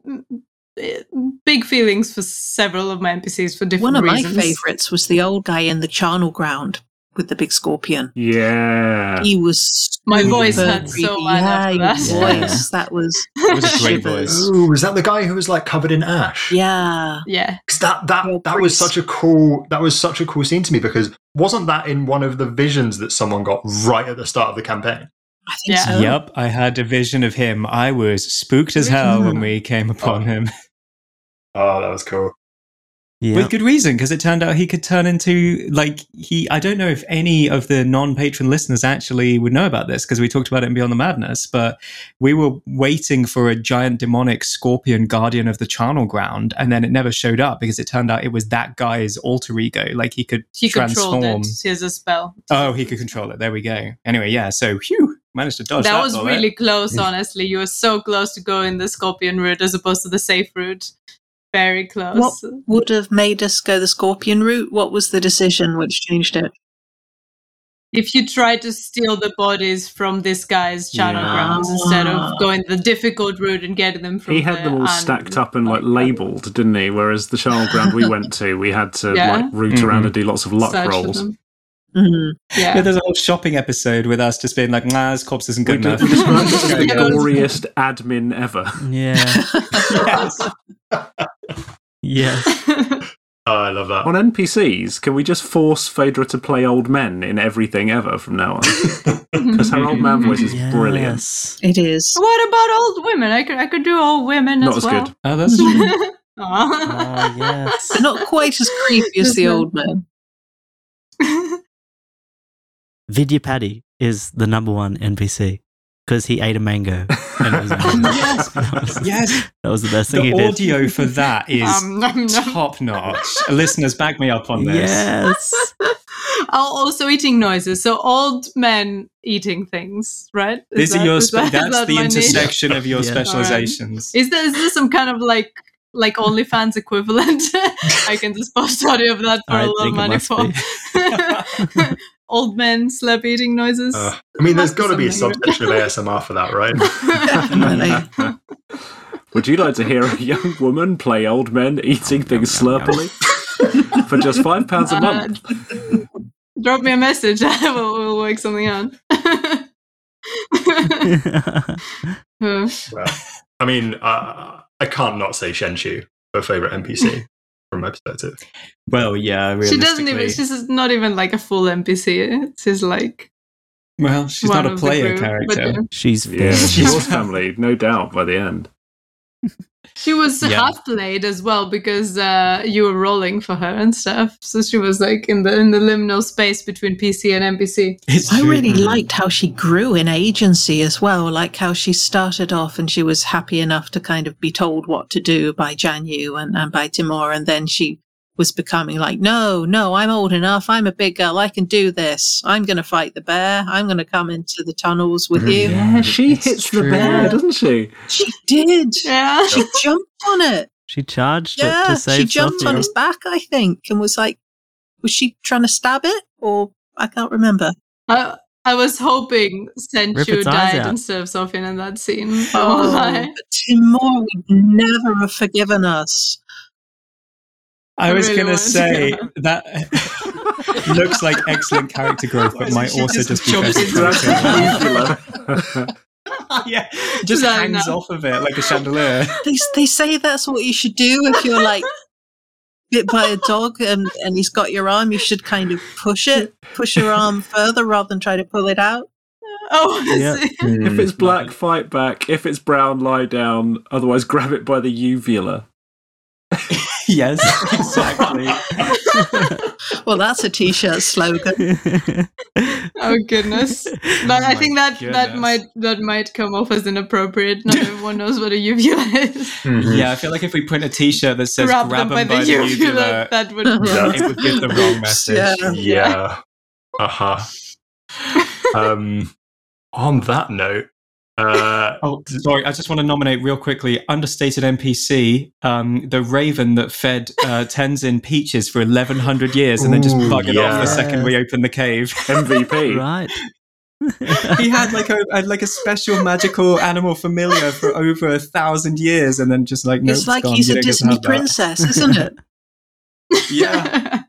big feelings for several of my NPCs for different
One of
reasons.
my favourites was the old guy in the charnel ground with the big scorpion.
Yeah.
He was
My voice
super
hurt so
creepy.
bad
yeah,
after that.
voice. That was (laughs)
It was a great
Shivers.
voice.
Ooh, was that the guy who was like covered in ash?
yeah.
Yeah,
'Cause that that
Your
that was such a cool that was such a cool scene to me because wasn't that in one of the visions that someone got right at the start of the campaign?
I think
Yeah.
so.
Yep, I had a vision of him. I was spooked as hell when (laughs) we came upon him.
Oh, that was cool.
Yeah.
With good reason, because it turned out he could turn into like he. I don't know if any of the non-patron listeners actually would know about this because we talked about it in Beyond the Madness. But we were waiting for a giant demonic scorpion guardian of the charnel ground, and then it never showed up because it turned out it was that guy's alter ego. Like he could
he
transform.
it. He has a spell.
Oh, he could control it. There we go. Anyway, yeah. So, whew, managed to dodge that.
that was
bullet.
really close, (laughs) honestly. You were so close to going the scorpion route as opposed to the safe route. Very close.
What would have made us go the scorpion route? What was the decision which changed it?
if you try to steal the bodies from this guy's charnel
Yeah.
grounds instead of going the difficult route and getting them from
He had them all stacked up and like labelled, didn't he? Whereas the charnel ground we went to, we had to
Yeah.
like root around
Mhm.
and do lots of luck
search
rolls.
them.
Mhm.
Yeah.
Yeah, there's a whole shopping episode with us just being like, nah, this corpse isn't
We
good
did
enough.
we described it as the (laughs) goriest admin ever.
yeah.
yes. (laughs) (laughs)
yes. (laughs)
Oh, I love that.
On NPCs, can we just force Phaedra to play old men in everything ever from now on? (laughs) Because her old man voice is brilliant.
It is.
what about old women? I could I could do old women
Not
as
as
well.
good.
Oh, that's (laughs) true.
Oh, yes.
Not quite as creepy as the old man.
Vidya Paddy is the number one NPC because he ate a mango. (laughs) And it was
Yes. (laughs)
that, was,
yes.
that was the best thing he
The
did.
audio for that (laughs) is
Um, nom, nom.
top notch. Listeners, back me up on this.
Yes.
Oh, also eating noises. So old men eating things, right? Is
These are
that-
your
is
spe-
that- is
that's
that
the
my niche?
intersection of your
Yeah.
specializations.
Is there is there some kind of like like OnlyFans equivalent? I can just post audio of that for
I
a lot of money for
be.
Old men slap eating noises.
Uh, I mean, there's got to be a
something.
subsection of ASMR for that, right? (laughs)
Definitely. (laughs)
Would you like to hear a young woman play old men eating things slurpily for just five pounds a
Uh,
month?
Drop me a message. (laughs) I will we'll work something out. Uh,
Well, I mean, uh, I can't not say Shenshu, her favorite NPC from my perspective.
Well, yeah,
she doesn't even.
realistically.
She's not even like a full NPC. She's like
Well, she's not a player
group, but,
character.
uh,
She's
Yeah, (laughs)
fair.
Force family, no doubt by the end.
She was
Yeah.
half played as well because uh, you were rolling for her and stuff. So she was like in the in the liminal space between PC and NPC.
It's
I
true.
really liked how she grew in agency as well, like how she started off and she was happy enough to kind of be told what to do by Jian Yu and, and by Timur, and then she was becoming like, no, no, I'm old enough. I'm a big girl. I can do this. I'm going to fight the bear. I'm going to come into the tunnels with you.
Yeah, she
It's
hits
true.
the bear, doesn't she?
She did.
Yeah.
She jumped on it.
She charged it
Yeah,
to save
she jumped
Sophia.
on his back, I think, and was like, was she trying to stab it? Or I can't remember.
I, I was hoping
Rip
Senchu died
out.
instead of Sofian in that scene.
Oh,
Oh,
but Timur would never have forgiven us.
I
I
was
really
gonna
wanted to
say
go.
that (laughs) looks like excellent character growth, but might
She
also
just
just be
jumps
very
into
That's
brutal.
nuclear.
yeah, just
No,
hangs
no.
off of it like a chandelier.
They they say that's what you should do if you're like bit by a dog and and he's got your arm. You should kind of push it, push your arm further rather than try to pull it out.
oh
Yeah.
is hmm,
if it's black, fight back. If it's brown, lie down. Otherwise, grab it by the uvula. (laughs)
yes, (laughs) exactly.
Well, that's a t-shirt slogan. (laughs)
Oh goodness! (laughs) But I think that that might that might come off as inappropriate. Not everyone knows what a uvula is.
Yeah, I feel like if we print a T-shirt that says
Grab
"Grab
them
them
by the uvula.
uvula,"
That would.
Yeah.
it would give the wrong message.
Yeah.
yeah. Uh huh. um, on that note, uh,
Oh, sorry. I just want to nominate real quickly understated NPC, um, the raven that fed uh, Tenzin peaches for 1100 years and then just
Ooh,
buggered off the second we opened the cave. (laughs)
MVP.
right. (laughs)
he had like a, a like a special magical animal familiar for over a thousand years and then just like nope,
it's like
gone.
he's a
don't get to
Disney princess, isn't it? (laughs)
Yeah.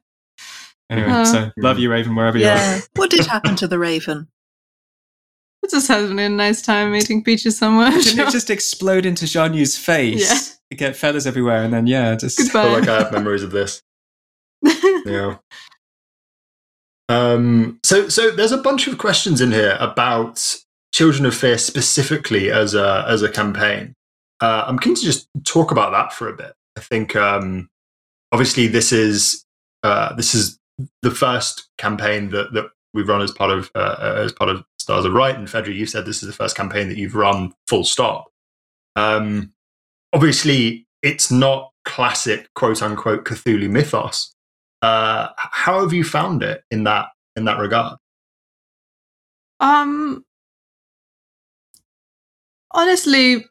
Anyway,
Uh,
so love you, Raven, wherever you are.
yeah. What did happen to the raven?
It just having a nice time eating peaches somewhere.
Didn't it (laughs) just explode into Jian Yu's face?
Yeah.
Get feathers everywhere, and then yeah, just
I feel like I have (laughs) memories of this. (laughs) Yeah. Um, so, so there's a bunch of questions in here about Children of Fear specifically as a as a campaign. Uh, I'm keen to just talk about that for a bit. I think um, obviously this is uh, this is the first campaign that that we've run as part of uh, as part of Stars of Right. And Fedra, you said this is the first campaign that you've run full stop. Um, obviously, it's not classic quote unquote Cthulhu mythos. Uh, how have you found it in that in that regard?
Um, honestly,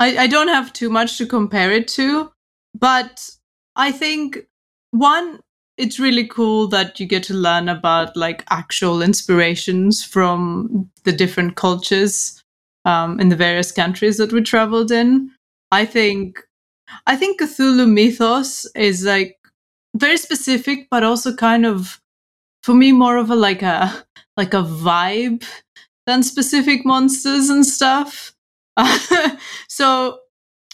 I, I don't have too much to compare it to, but I think one, it's really cool that you get to learn about like actual inspirations from the different cultures um, in the various countries that we traveled in. I think, I think Cthulhu mythos is like very specific, but also kind of, for me, more of a like a like a vibe than specific monsters and stuff. (laughs) so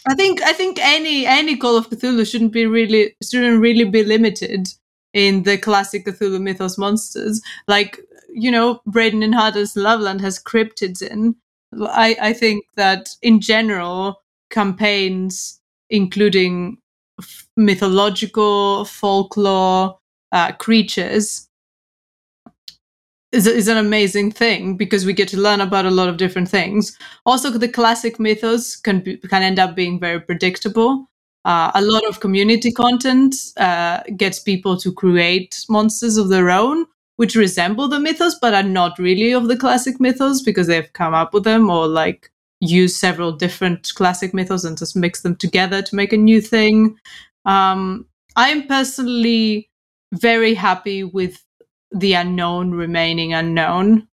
I think I think any any Call of Cthulhu shouldn't be really shouldn't really be limited in the classic Cthulhu mythos monsters. Like you know, Braden and Hada's Loveland has cryptids in. I I think that in general campaigns including f- mythological folklore uh, creatures is, is an amazing thing because we get to learn about a lot of different things. Also, the classic mythos can be, can end up being very predictable. Uh, a lot of community content uh, gets people to create monsters of their own, which resemble the mythos but are not really of the classic mythos because they've come up with them or like use several different classic mythos and just mix them together to make a new thing. Um, I'm personally very happy with the unknown remaining unknown.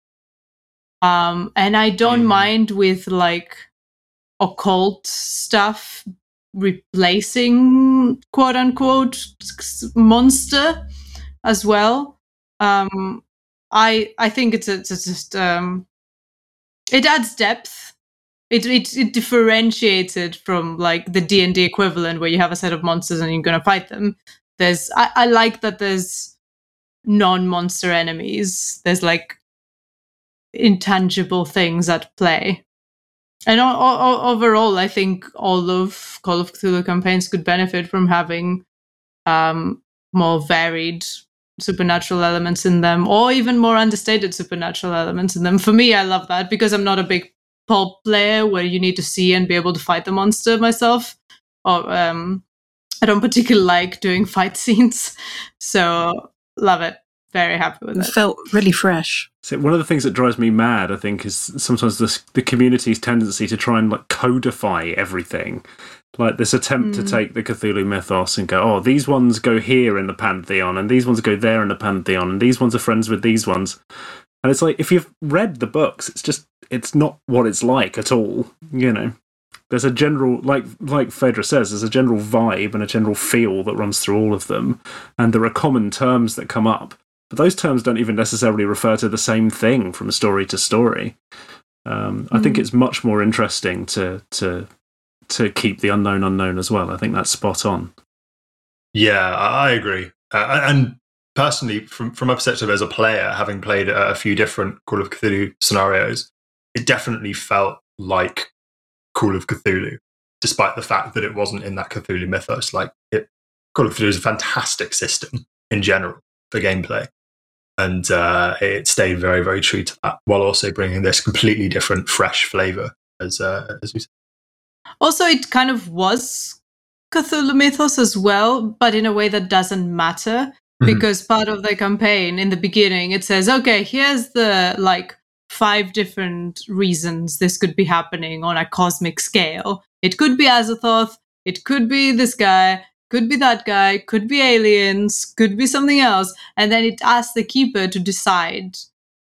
Um, and I don't
Mm.
mind with like occult stuff replacing quote unquote monster as well. Um, I I think it's, it's it's just um, it adds depth. It, it it differentiates it from like the D and D equivalent where you have a set of monsters and you're gonna fight them. There's I, I like that there's non-monster enemies. There's like intangible things at play. And o- o- overall, I think all of Call of Cthulhu campaigns could benefit from having um, more varied supernatural elements in them, or even more understated supernatural elements in them. For me, I love that because I'm not a big pulp player where you need to see and be able to fight the monster myself. Or um, I don't particularly like doing (laughs) fight scenes, so love it. Very happy with
It
it.
felt really fresh.
So one of the things that drives me mad, I think, is sometimes the, the community's tendency to try and like codify everything. Like this attempt to
Mm.
take the Cthulhu mythos and go, oh, these ones go here in the pantheon, and these ones go there in the pantheon, and these ones are friends with these ones. And it's like if you've read the books, it's just it's not what it's like at all. You know, there's a general like like Phaedra says, there's a general vibe and a general feel that runs through all of them, and there are common terms that come up but those terms don't even necessarily refer to the same thing from story to story. Um, I think
Mm.
it's much more interesting to to to keep the unknown unknown as well. I think that's spot on.
Yeah, I agree. Uh, and personally, from from my perspective as a player, having played a a few different Call of Cthulhu scenarios, it definitely felt like Call of Cthulhu, despite the fact that it wasn't in that Cthulhu mythos. Like it, Call of Cthulhu is a fantastic system in general for gameplay, and uh, it stayed very, very true to that, while also bringing this completely different, fresh flavor. As uh, as we said.
Also, it kind of was Cthulhu mythos as well, but in a way that doesn't matter
Mhm.
because part of the campaign in the beginning it says, okay, here's the like five different reasons this could be happening on a cosmic scale. It could be Azathoth, it could be this guy, could be that guy, could be aliens, could be something else, and then it asks the keeper to decide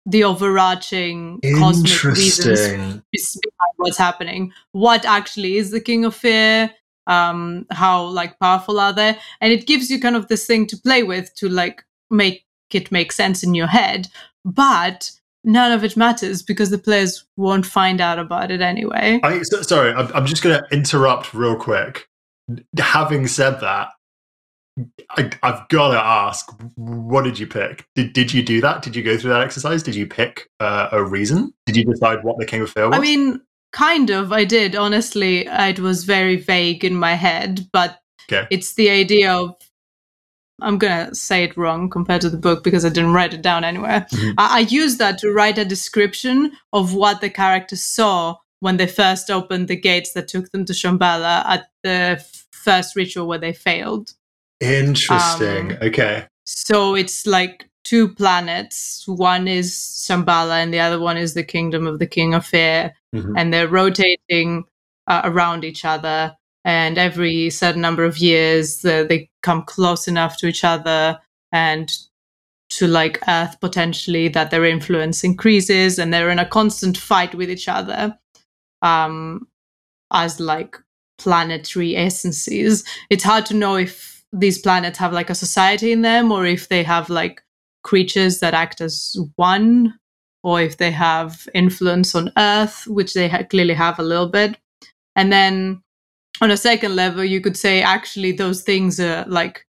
the overarching cosmic reasons behind what's happening. What actually is the King of Fear? Um, how like powerful are they? And it gives you kind of this thing to play with to like make it make sense in your head. But none of it matters because the players won't find out about it anyway.
I, so- sorry, I'm, I'm just going to interrupt real quick. Having said that, I, I've got to ask, what did you pick? Did, did you do that? Did you go through that exercise? Did you pick uh, a reason? Did you decide what the King of Fear was?
I mean, kind of. I did. Honestly, it was very vague in my head, but
Okay.
it's the idea of. I'm gonna say it wrong compared to the book because I didn't write it down anywhere.
Mhm.
I, I used that to write a description of what the characters saw when they first opened the gates that took them to Shambhala at the first ritual where they failed.
Interesting.
um,
okay.
So it's like two planets. One is Shambhala, and the other one is the kingdom of the King of Fear
Mhm.
and they're rotating uh, around each other. And every certain number of years, the, they come close enough to each other and to like Earth potentially that their influence increases, and they're in a constant fight with each other um, as like planetary essences. It's hard to know if these planets have like a society in them or if they have like creatures that act as one or if they have influence on Earth, which they ha- clearly have a little bit. And then on a second level, you could say actually those things are like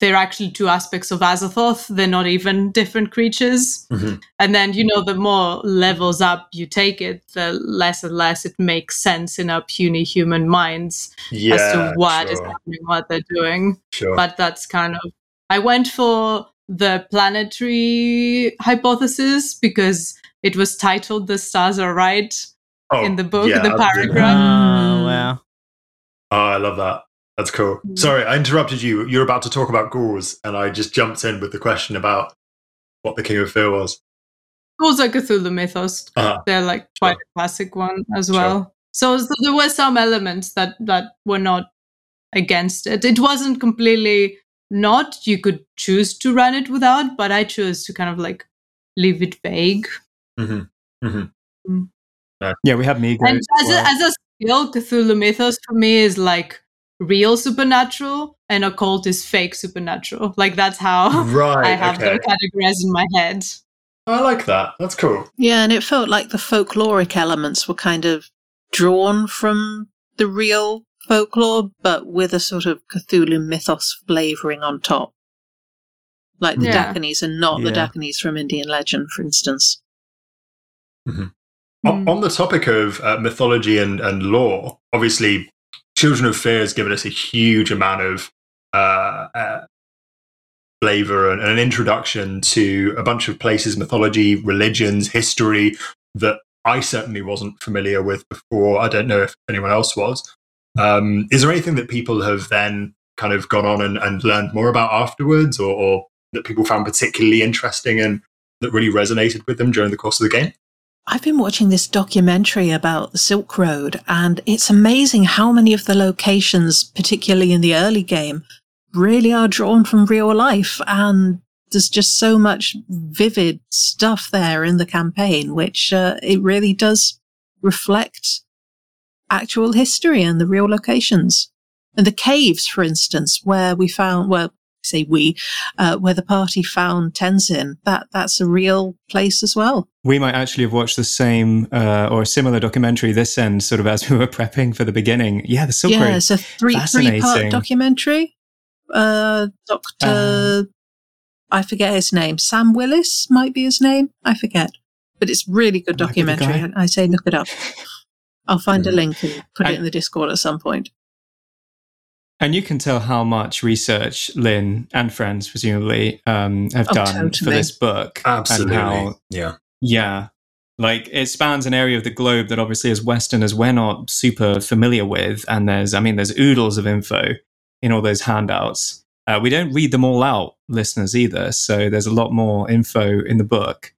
they're actually two aspects of Azathoth. They're not even different creatures.
Mhm.
And then, you know, the more levels up you take it, the less and less it makes sense in our puny human minds
Yeah.
as to what is
sure,
happening, what they're doing
sure.
but that's kind of I went for the planetary hypothesis because it was titled "The Stars Are Right"
Oh,
in the book,
yeah,
the
I'll do that.
paragraph.
Oh, wow.
Oh, I love that. That's cool.
Mm.
Sorry, I interrupted you. You're about to talk about ghouls, and I just jumped in with the question about what the King of Fear was.
Ghouls are Cthulhu mythos.
Uh-huh.
They're like quite a classic one as well. So, so there were some elements that that were not against it. It wasn't completely not. You could choose to run it without, but I chose to kind of like leave it vague.
Yeah, we have Mi-Gos.
and
as
as,
well.
a, as a skill, Cthulhu mythos for me is like real supernatural and occult is fake supernatural. (laughs) Like that's how (laughs)
Right.
I have
okay.
them categorized in my head.
I like that. That's cool.
Yeah, and it felt like the folkloric elements were kind of drawn from the real folklore, but with a sort of Cthulhu mythos flavoring on top. Like the
Yeah.
Dakinis and not the
Yeah.
Dakinis from Indian legend, for instance.
On, on the topic of uh, mythology and, and lore, obviously, Children of Fear has given us a huge amount of uh, uh, flavor and, and an introduction to a bunch of places, mythology, religions, history that I certainly wasn't familiar with before. I don't know if anyone else was. Um, is there anything that people have then kind of gone on and, and learned more about afterwards, or, or that people found particularly interesting and that really resonated with them during the course of the game?
I've been watching this documentary about the Silk Road, and it's amazing how many of the locations, particularly in the early game, really are drawn from real life. And there's just so much vivid stuff there in the campaign, which uh, it really does reflect actual history and the real locations. And the caves, for instance, where we found, well, say we, uh, where the party found Tenzin, that, that's a real place as well.
We might actually have watched the same uh, or a similar documentary this end, sort of as we were (laughs) prepping for the beginning. Yeah, the Silk
yeah,
Road.
it's a three, three part documentary. Uh, Dr. I forget his name. Sam Willis might be his name. I forget. But it's really good
Might be the
documentary. I say look it up. I'll find a
Mhm.
link and put
I-
it in the Discord at some point.
And you can tell how much research Lynne and friends, presumably, um, have
Oh,
done for this book.
Absolutely.
And how,
yeah.
yeah, like it spans an area of the globe that obviously as Westerners we're not super familiar with. And there's, I mean, there's oodles of info in all those handouts. Uh, we don't read them all out, listeners, either. So there's a lot more info in the book.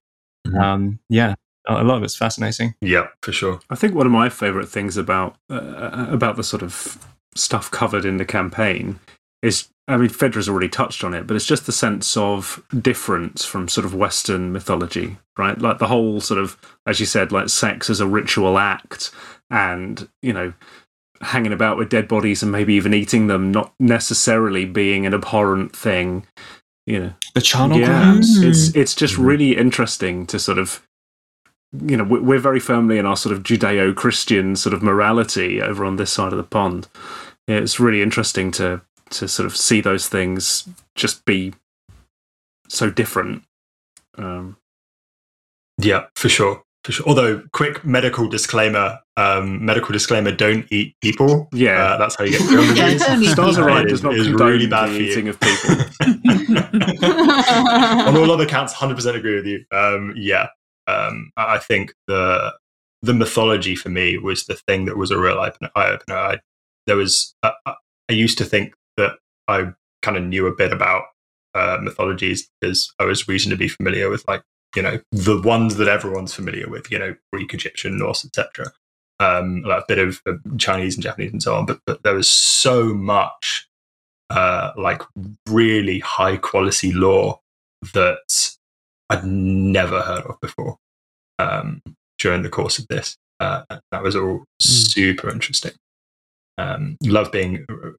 Mhm.
Um, yeah, a a lot of it's fascinating.
Yeah, for sure.
I think one of my favourite things about uh, about the sort of stuff covered in the campaign is, I mean, Fedra's already touched on it, but it's just the sense of difference from sort of Western mythology, right? Like the whole sort of, as you said, like sex as a ritual act, and you know, hanging about with dead bodies and maybe even eating them, not necessarily being an abhorrent thing, you know
The charnel
yeah,
grounds.
It's it's just hmm. really interesting to sort of you know we- we're very firmly in our sort of Judeo-Christian sort of morality over on this side of the pond. It's really interesting to to sort of see those things just be so different. Um,
Yeah, for sure. For sure. Although, quick medical disclaimer: um, medical disclaimer: don't eat people.
Yeah.
uh, that's how you get (laughs) through
Yeah,
Stars
people.
Align
It
does
is-
not
it is really bad
the
for you.
of people. (laughs) (laughs)
on all other counts, hundred percent agree with you. Um, yeah, um, I think the the mythology for me was the thing that was a real eye opener. I, there was I I used to think that I kind of knew a bit about uh, mythologies because I was reasonably familiar with like you know the ones that everyone's familiar with, you know Greek, Egyptian, Norse, etc. Um, like a bit of uh, Chinese and Japanese and so on, but but there was so much uh, like really high quality lore that I'd never heard of before um, during the course of this. Uh, that was all super interesting. Um, love being uh,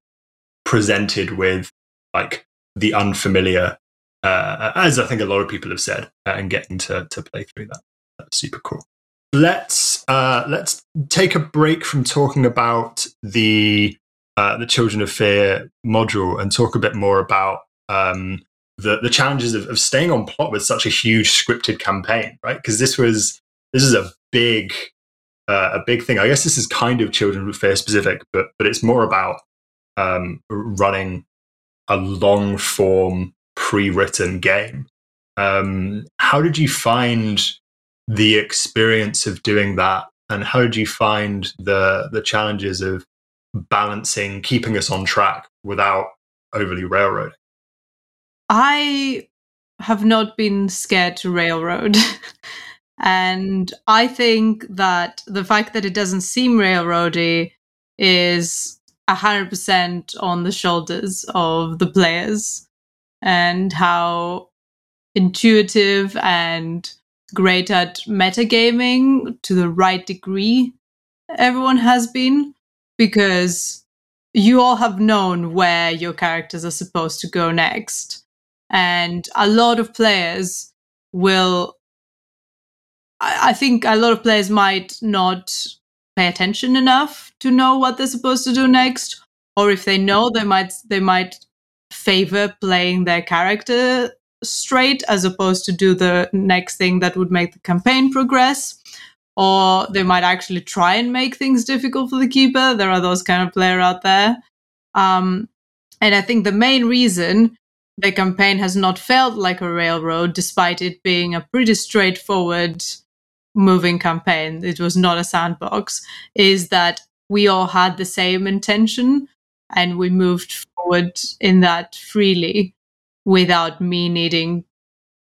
presented with like the unfamiliar, uh, as I think a lot of people have said, uh, and getting to to play through that. That's super cool. Let's uh, let's take a break from talking about the uh, the Children of Fear module and talk a bit more about um, the the challenges of, of staying on plot with such a huge scripted campaign, right? Because this was this is a big uh, a big thing. I guess this is kind of Children Fear specific, but but it's more about um, running a long form pre written game. Um, how did you find the experience of doing that, and how did you find the the challenges of balancing keeping us on track without overly railroading?
I have not been scared to railroad. (laughs) and I think that the fact that it doesn't seem railroady is 100% on the shoulders of the players and how intuitive and great at metagaming to the right degree everyone has been because you all have known where your characters are supposed to go next and a lot of players will I, think a lot of players might not pay attention enough to know what they're supposed to do next or if they know they might they might favor playing their character straight as opposed to do the next thing that would make the campaign progress or they might actually try and make things difficult for the keeper. There are those kind of player out there. Um, and I think the main reason the campaign has not felt like a railroad, despite it being a pretty straightforward moving campaign, it was not a sandbox, is that we all had the same intention and we moved forward in that freely without me needing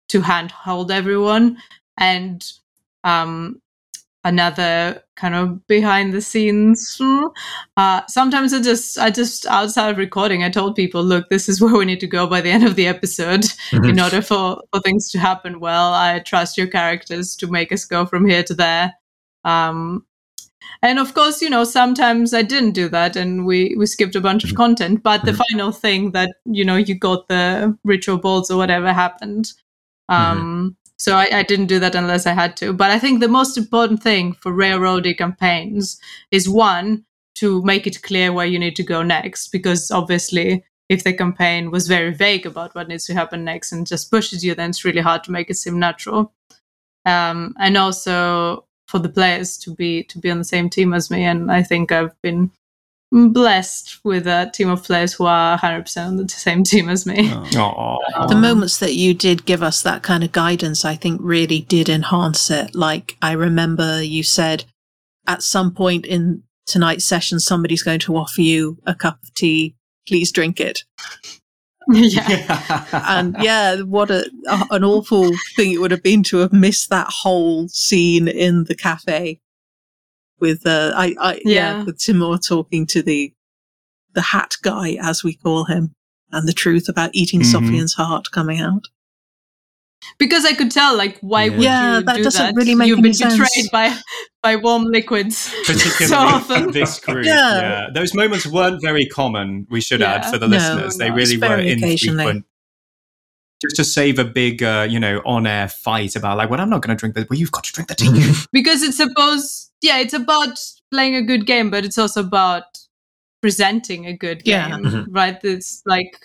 to handhold everyone. And um, another kind of behind the scenes. Uh, sometimes I just, I just outside of recording, I told people, look, this is (laughs) where we need to go by the end of the episode in order for for things to happen well. I trust your characters to make us go from here to there. Um, and of course, you know, sometimes I didn't do that, and we we skipped a bunch of content. But the final thing that you know you got the ritual balls or whatever happened. Um, so I, I didn't do that unless I had to. But I think the most important thing for railroady campaigns is one, to make it clear where you need to go next. Because obviously, if the campaign was very vague about what needs to happen next and just pushes you, then it's really hard to make it seem natural. Um, and also for the players to be to be on the same team as me. And I think I've been blessed with a team of players who are 100% on the same team as me.
The moments that you did give us that kind of guidance, I think really did enhance it. Like, I remember you said at some point in tonight's session, somebody's going to offer you a cup of tea. Please drink it. (laughs)
yeah.
and yeah, what a, a- an awful thing it would have been to have missed that whole scene in the cafe with uh, I, I yeah.
Yeah.
with Timur talking to the the hat guy as we call him, and the truth about eating
Mhm.
Sofian's heart coming out.
Because I could tell, like, why would
Yeah,
you
that
do
doesn't
that?
really make
You've
any
been
sense.
betrayed by by warm liquids (laughs)
particularly
so often. (laughs)
this group.
Yeah.
Yeah. those moments weren't very common. We should add for the
No,
listeners, they
no,
really
it's
were
very occasionally.
infrequent. Just to save a big, uh, you know, on-air fight about like, well, I'm not going to drink this. Well, you've got to drink the tea. (laughs)
because it's supposed yeah it's about playing a good game but it's also about presenting a good game
Yeah.
Mhm.
right it's like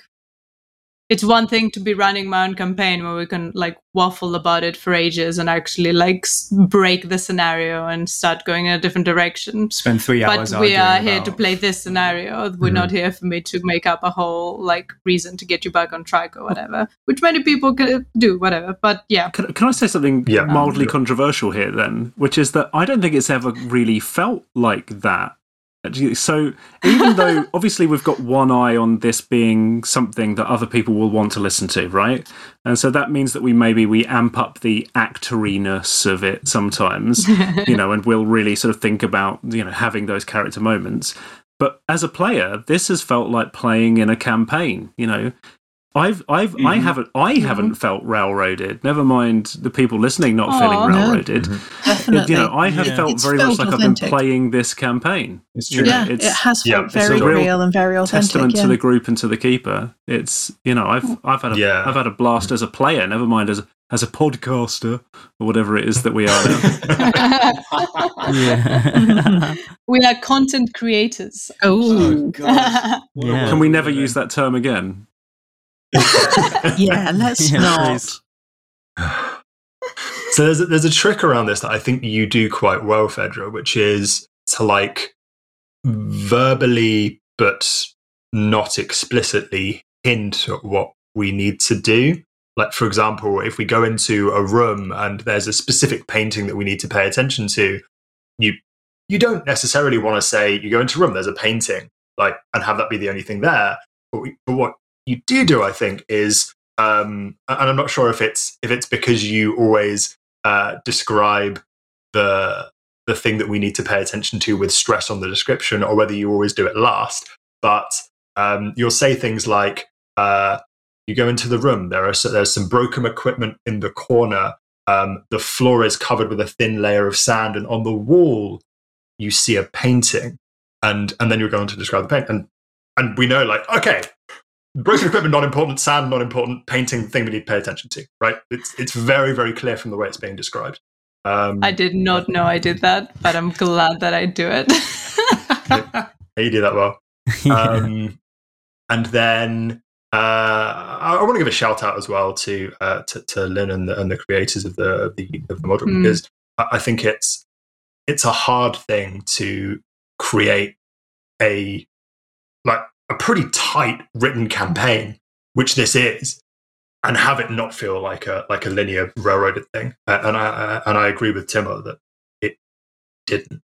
it's one thing to be running my own campaign where we can like waffle about it for ages and actually like break the scenario and start going in a different direction
Spend three hours.
but we are
arguing
here to play this scenario we're mm-hmm. not here for me to make up a whole like reason to get you back on track or whatever which many people can do whatever but yeah
Can, can I say something
Yeah.
mildly
Sure.
controversial here then? Which is that I don't think it's ever really felt like that. So even though (laughs) obviously we've got one eye on this being something that other people will want to listen to, right? And so that means that we maybe we amp up the actoriness of it sometimes, (laughs) you know, and we'll really sort of think about, you know, having those character moments. But as a player, this has felt like playing in a campaign, you know. I've I've I
Mhm.
haven't I mm-hmm. haven't felt railroaded. Never mind the people listening not
Aw.
feeling
No.
railroaded. Mm-hmm.
Definitely.
You know, I have
Yeah.
felt
It's
very
felt
much like
authentic.
I've been playing this campaign.
It's true.
know,
yeah,
it's
it has felt
it's
very
real
real and very authentic.
testament
yeah.
to the group and to the keeper. It's you know I've mm. I've had a
Yeah.
have had a blast as a player. Never mind as as a podcaster or whatever it is that we are. (laughs)
Yeah. (laughs)
we are content creators
Oh, (laughs)
Yeah.
Can we never use that term again?
Yeah, let's (laughs)
Yeah,
not. (sighs)
so there's a, there's a trick around this that I think you do quite well, Fedra, which is to like verbally but not explicitly hint at what we need to do. Like, for example, if we go into a room and there's a specific painting that we need to pay attention to, you you don't necessarily want to say you go into a room, there's a painting, like, and have that be the only thing there. But, we, but what you do do, I think, is, um, and I'm not sure if it's if it's because you always uh, describe the the thing that we need to pay attention to with stress on the description, or whether you always do it last. But um, you'll say things like, uh, "You go into the room. There are so, there's some broken equipment in the corner. Um, the floor is covered with a thin layer of sand, and on the wall you see a painting." And and then you're going to describe the paint, and and we know like okay. Broken equipment, not important. Sand, not important. Painting, thing we need to pay attention to. Right? It's it's very, very clear from the way it's being described. Um,
I did not know I did that, but I'm glad that I do it.
you do that well. (laughs) Um, and then uh, I, I want to give a shout out as well to uh, to, to Lynne and the, and the creators of the of the, of the model
Mm.
because I, I think it's it's a hard thing to create a like a pretty tight written campaign, which this is, and have it not feel like a like a linear railroaded thing. Uh, and I, I and I agree with Timur that it didn't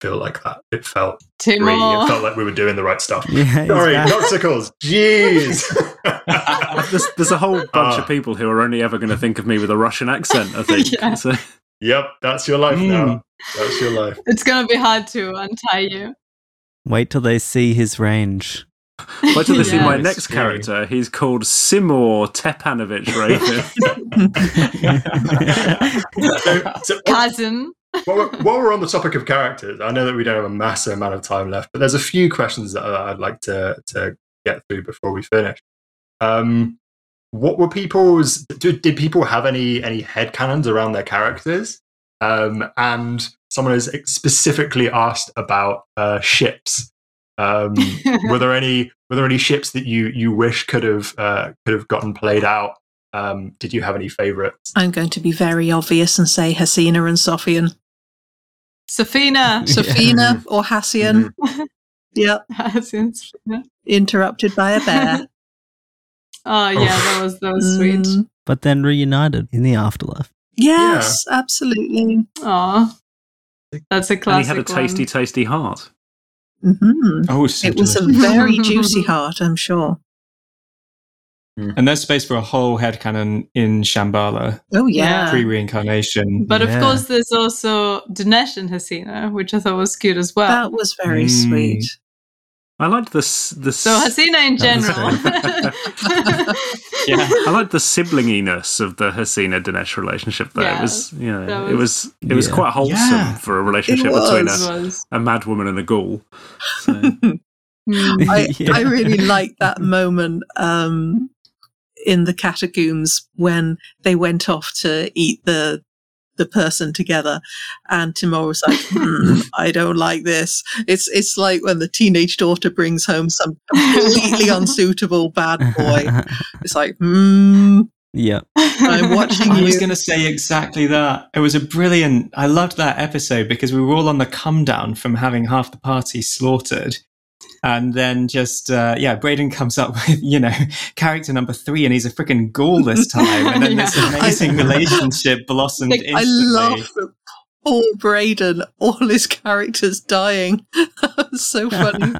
feel like that. It felt free.
Timur.
It felt like we were doing the right stuff. (laughs)
Yeah,
Sorry,
back.
Noxicals. Jeez. (laughs)
There's, there's a whole bunch
Ah.
of people who are only ever going to think of me with a Russian accent. I think. (laughs)
Yeah.
So,
yep, that's your life now. That's your life.
It's gonna be hard to untie you.
Wait till they see his range.
Wait till they see
Yeah.
my next
scary.
character. He's called Simor Tepanovich Raven. (laughs)
So, so
Cousin.
while, we're, while we're on the topic of characters, I know that we don't have a massive amount of time left, but there's a few questions that I'd like to, to get through before we finish. Um, what were people's? Did, did people have any any head headcanons around their characters? Um, and someone has specifically asked about uh, ships. Um, were there any were there any ships that you you wish could have uh, could have gotten played out? Um, did you have any favorites?
I'm going to be very obvious and say Hasina and Sofian.
Safina. (laughs)
Safina or Hassian. (laughs) Yep,
Since-
interrupted by a bear. (laughs)
oh yeah, that was that was sweet.
Mm,
but then reunited in the afterlife.
yes, absolutely.
Aw. That's a
and
classic
he had a tasty,
one.
tasty heart.
Hmm
Oh, so
It was a very (laughs) juicy heart, I'm sure.
and there's space for a whole head headcanon in Shambhala,
Oh,
Yeah.
yeah.
pre reincarnation.
But
Yeah.
of course, there's also Dinesh and Hasina, which I thought was cute as well.
That was very
Mm.
sweet.
I liked this. This.
so Hasina in general. (laughs) (laughs)
Yeah. (laughs)
I liked the siblinginess of the Hasina Dinesh relationship. There,
Yeah,
it was, you know,
that
it was, it was quite wholesome
Yeah.
for a relationship between a,
was.
a mad woman and a ghoul. So, (laughs)
Mm.
I, (laughs)
Yeah.
I really liked that moment um, in the catacombs when they went off to eat the the person together, and Timur was like, hmm, (laughs) "I don't like this." It's it's like when the teenage daughter brings home some completely (laughs) unsuitable bad boy. (laughs) It's like, hmm,
Yep.
I'm watching
I was going to say exactly that. It was a brilliant. I loved that episode because we were all on the come down from having half the party slaughtered. And then just, uh, yeah, Braden comes up with, you know, (laughs) character number three, and he's a freaking ghoul this (laughs) time. And then this
Yeah.
amazing relationship blossomed
Like,
instantly.
I love that poor Braden, all his characters dying. (laughs) that so funny.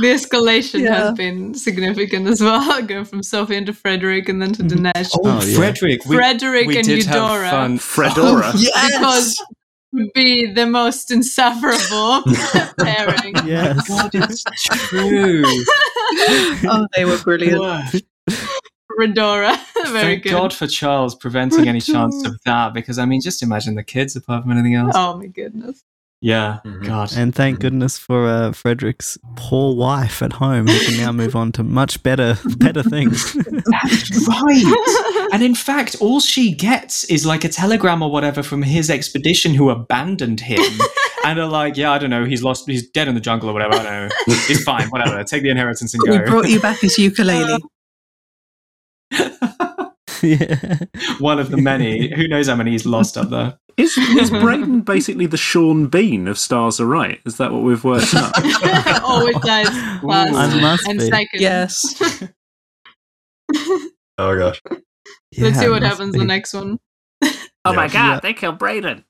The escalation
Yeah.
has been significant as well, going from Sophie into Frederick and then to Dinesh.
Oh,
Oh, yeah.
Frederick. We,
Frederick
we
and
did have
Eudora
fun.
Fredora.
Oh, yes.
Because would be the most insufferable (laughs) pairing.
yes.
God, it's true. (laughs)
oh, they were brilliant.
Wow.
Redora. (laughs) Very
Thank
good.
God for Charles preventing any chance of that because I mean, just imagine the kids apart from anything else.
Oh my goodness.
Yeah,
Mhm.
God.
And thank goodness for uh, Frederick's poor wife at home, who can now (laughs) move on to much better, better things.
That's right. and in fact, all she gets is like a telegram or whatever from his expedition who abandoned him (laughs) and are like, yeah, I don't know, he's lost, he's dead in the jungle or whatever. I don't know. He's fine, whatever. Take the inheritance and
We
go.
brought you back his ukulele. (laughs) (laughs)
yeah.
One of the many. Who knows how many he's lost up there?
Is, is Brayden basically the Sean Bean of Stars Are Right? Is that what we've worked out? (laughs) (laughs)
Always dies last
I
and
be.
second.
Yes.
Oh gosh.
Yeah,
Let's see what happens
be.
the next one.
oh my god,
Yeah.
they killed Brayden.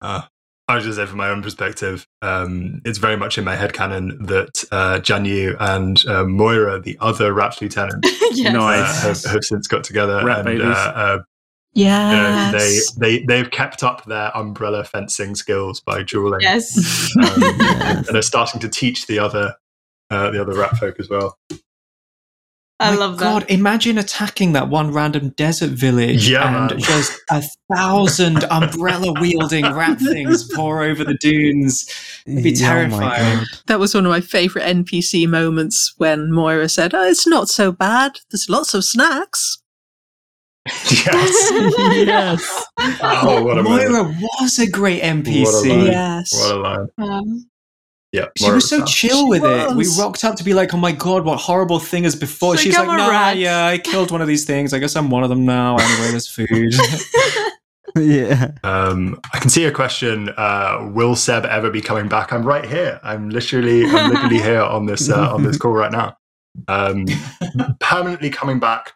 Uh, I was just say from my own perspective, um, it's very much in my head canon that uh, Jian Yu and uh, Moira, the other Raps lieutenant, (laughs)
yes.
uh,
Nice.
have, have since got together
Rat
and
babies.
uh, uh, you know, they they they've kept up their umbrella fencing skills by dueling,
Yes.
um,
Yes.
and are starting to teach the other uh, the other rat folk as well.
I
My
love
God,
that.
God, imagine attacking that one random desert village
Yeah,
and
man.
just a thousand (laughs) umbrella wielding rat things pour over the dunes. It'd be
Yeah, oh
terrifying.
That was one of my favourite NPC moments when Moira said, oh, it's not so bad. There's lots of snacks.
yes. (laughs)
yes.
Oh, what a moment.
Moira was a great NPC.
What a line.
Yes.
What a line.
Um,
Yeah,
She was so
down.
chill with it. We
was.
rocked up to be like, "Oh my god, what horrible thing is before?"
She's
She's
like,
like,
"I'm
"Nah, yeah, I killed one of these things. I guess I'm one of them now. Anyway, there's food." (laughs) (laughs)
yeah.
Um, I can see a question. Uh, will Seb ever be coming back? I'm right here. I'm literally, I'm literally here on this uh, on this call right now. Um, (laughs) permanently coming back,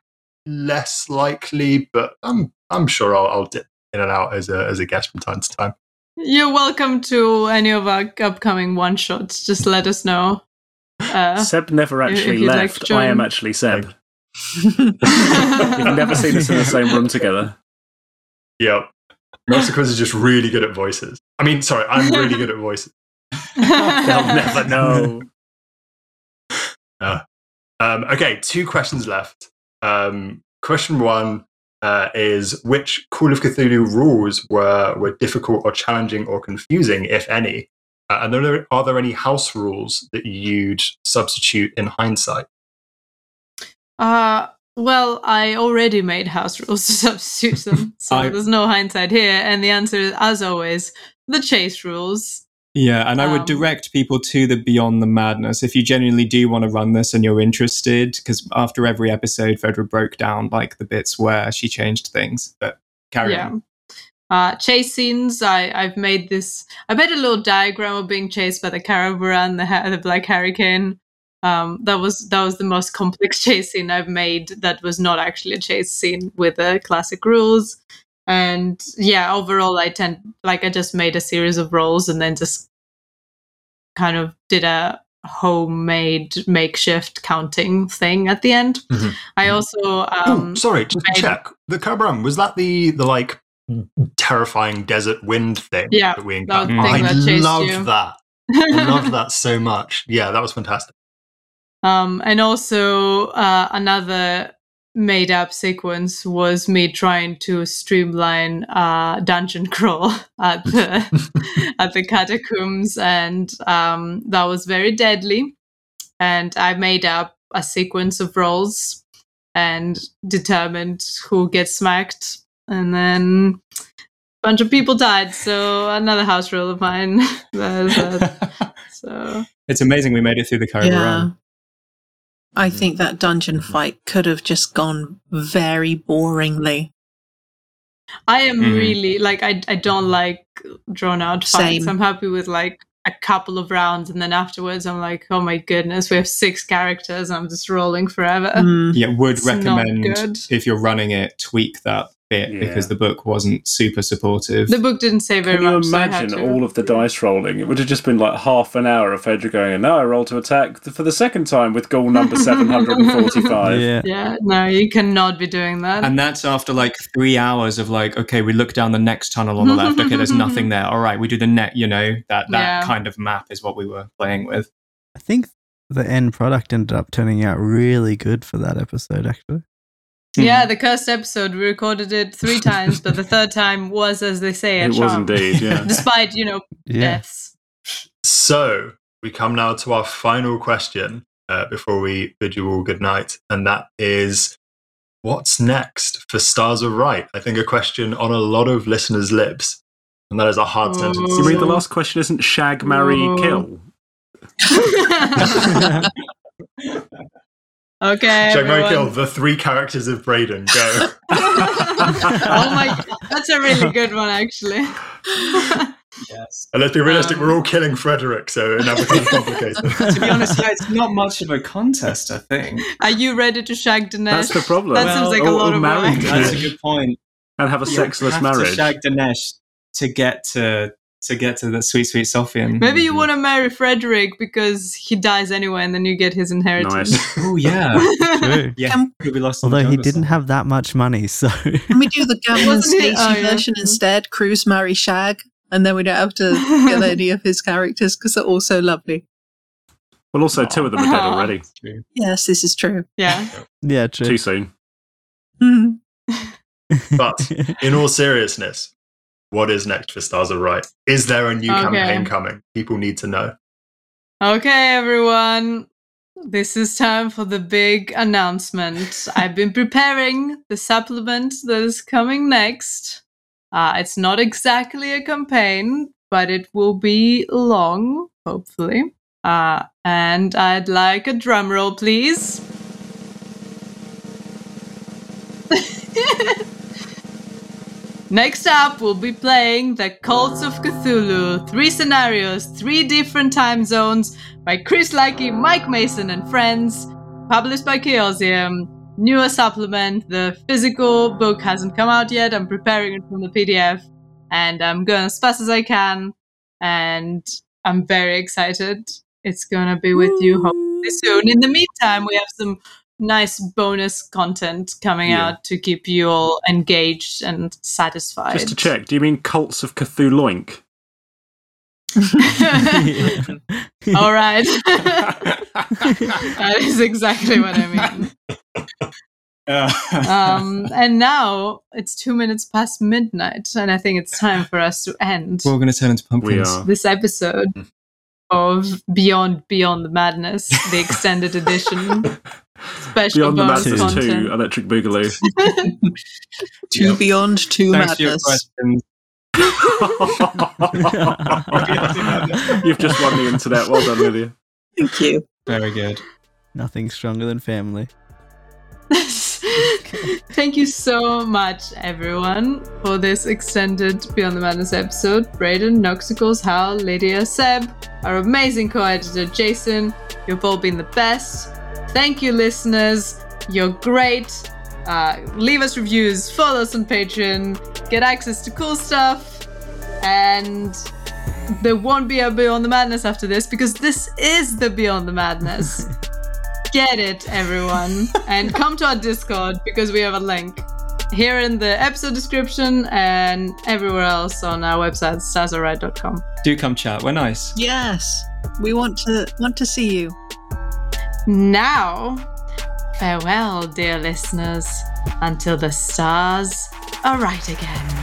less likely, but I'm I'm sure I'll, I'll dip in and out as a as a guest from time to time.
You're welcome to any of our upcoming one shots. Just let us know. Uh,
Seb never actually
you'd like
left. I am actually Seb. You've (laughs) never seen us in the same room together.
Yep. Most of Quiz is just really good at voices. I mean, sorry, I'm really good at voices.
They'll (laughs) never know.
Um, okay, two questions left. Um, question one uh, is which Call of Cthulhu rules were were difficult or challenging or confusing, if any? Uh, and are there, are there any house rules that you'd substitute in hindsight?
Uh, well, I already made house (laughs) rules to substitute them, so
I-
there's no hindsight here. And the answer is, as always, the chase rules.
Yeah, and I would
Um,
direct people to the Beyond the Madness if you genuinely do want to run this and you're interested. Because after every episode, Fedra broke down like the bits where she changed things. But carry
yeah.
on.
Uh, chase scenes. I I've made this. I made a little diagram of being chased by the caravan, the ha- the black hurricane. Um, that was that was the most complex (laughs) chase scene I've made. That was not actually a chase scene with the classic rules. And yeah, overall, I tend like I just made a series of rolls and then just kind of did a homemade makeshift counting thing at the end.
Mhm.
I also
oh,
um,
sorry, just
made-
check. The Cobram, was that the, the like terrifying desert wind thing
Yeah,
that we
that
encountered?
thing
I
that you.
that. I loved that so much. Yeah, that was fantastic. (laughs)
Um, and also uh, another made up sequence was me trying to streamline uh, dungeon (laughs) crawl at the (laughs) at the catacombs, and um, that was very deadly. And I made up a sequence of rolls and determined who gets smacked, and then a bunch of people died. So another house rule of mine. (laughs) So
it's amazing we made it through the Cobra
Yeah.
Run.
I think that dungeon fight could have just gone very boringly.
I am
Mhm.
really like I I don't like drawn out fights.
Same.
I'm happy with like a couple of rounds and then afterwards I'm like, oh my goodness, we have six characters. I'm just rolling forever.
Mm.
Yeah, would
It's
recommend if you're running it, tweak that bit
Yeah.
because the book wasn't super supportive.
The book didn't say very
Can you
much. so I had
imagine
to-
all of the dice rolling? It would have just been like half an hour of Fedra going, and now I roll to attack for the second time with ghoul number (laughs) 745.
Yeah.
Yeah, no, you cannot be doing that.
And that's after like three hours of like, okay, we look down the next tunnel on the left. Okay, there's (laughs) nothing there. All right, we do the net. You know that that
Yeah.
kind of map is what we were playing with.
I think the end product ended up turning out really good for that episode, actually.
Yeah,
Hmm.
the cursed episode, we recorded it three times, but the (laughs) third time was, as they say, a
It was indeed, yeah. (laughs)
Despite, you know,
Yeah.
deaths.
So we come now to our final question uh, before we bid you all good night, and that is what's next for Stars Are Right? I think a question on a lot of listeners' lips, and that is a hard sentence.
You
to
mean the last question isn't shag, marry,
Oh.
kill? (laughs)
okay.
Jack Mary Kill, the three characters of Braden. Go. (laughs) (laughs)
oh my god, that's a really good one, actually.
Yes.
and let's be realistic,
Um,
we're all killing Frederick, so it now becomes complicated. (laughs)
to be honest, yeah, it's not much of a contest. I think
Are you ready to shag Dinesh?
That's the problem.
That seems like a lot of
marry
work.
that's a good point.
and have a
You
sexless
have
marriage.
To shag Dinesh to get to to get to the sweet sweet Sofian.
Maybe you want to marry Frederick because he dies anyway, and then you get his inheritance.
Nice. (laughs)
Oh yeah, (laughs)
True.
yeah.
Um, Can-
Could be lost.
Although he didn't have that much money, so
Can we do the (laughs) Gavin and Stacey
oh, yeah.
version instead? Cruise, marry, shag, and then we don't have to kill any of his characters because they're all so lovely.
Well, also, two of them are dead already.
Yes, this is true.
Yeah.
yeah, true.
Too soon.
But in all seriousness, what is next for Stars Are Right? Is there a new
Okay.
campaign coming? People need to know.
Okay, everyone. This is time for the big announcement. I've been preparing the supplement that is coming next. Uh, it's not exactly a campaign, but it will be long, hopefully. Uh, and I'd like a drum roll, please. Next up, we'll be playing The Cults of Cthulhu. Three scenarios, three different time zones by Chris Lackey, Mike Mason, and friends. Published by Chaosium. Newer supplement. The physical book hasn't come out yet. I'm preparing it from the PDF. And I'm going as fast as I can. And I'm very excited. It's to be with you hopefully soon. In the meantime, we have some nice bonus content coming
Yeah.
out to keep you all engaged and satisfied.
Just to check, do you mean Cults of Cthulhuoink? (laughs)
all right. that is exactly what I mean. (laughs) Um, and now it's two minutes past midnight, and I think it's time for us to end
We're all going to turn into
We
pumpkins.
this episode of Beyond Beyond the Madness, the extended edition, (laughs) special
Beyond the Madness
content.
2, Electric Boogaloo. (laughs)
Two beyond two
Thanks for your
madness. (laughs)
You've just won the internet. Well done, Lydia.
Thank you.
Very good.
Nothing stronger than family. (laughs)
Thank you so much, everyone, for this extended Beyond the Madness episode. Brayden, Noxicals, Hal, Lydia, Seb, our amazing co editor, Jason. You've all been the best. Thank you, listeners. You're great. Uh, leave us reviews, follow us on Patreon, get access to cool stuff, and there won't be a Beyond the Madness after this because this is the Beyond the Madness. (laughs) Get it, everyone. and come to our Discord because we have a link here in the episode description and everywhere else on our website, stazalright.com.
Do come chat. We're nice.
Yes, we want to want to see you.
Now, farewell, dear listeners, until the stars are right again.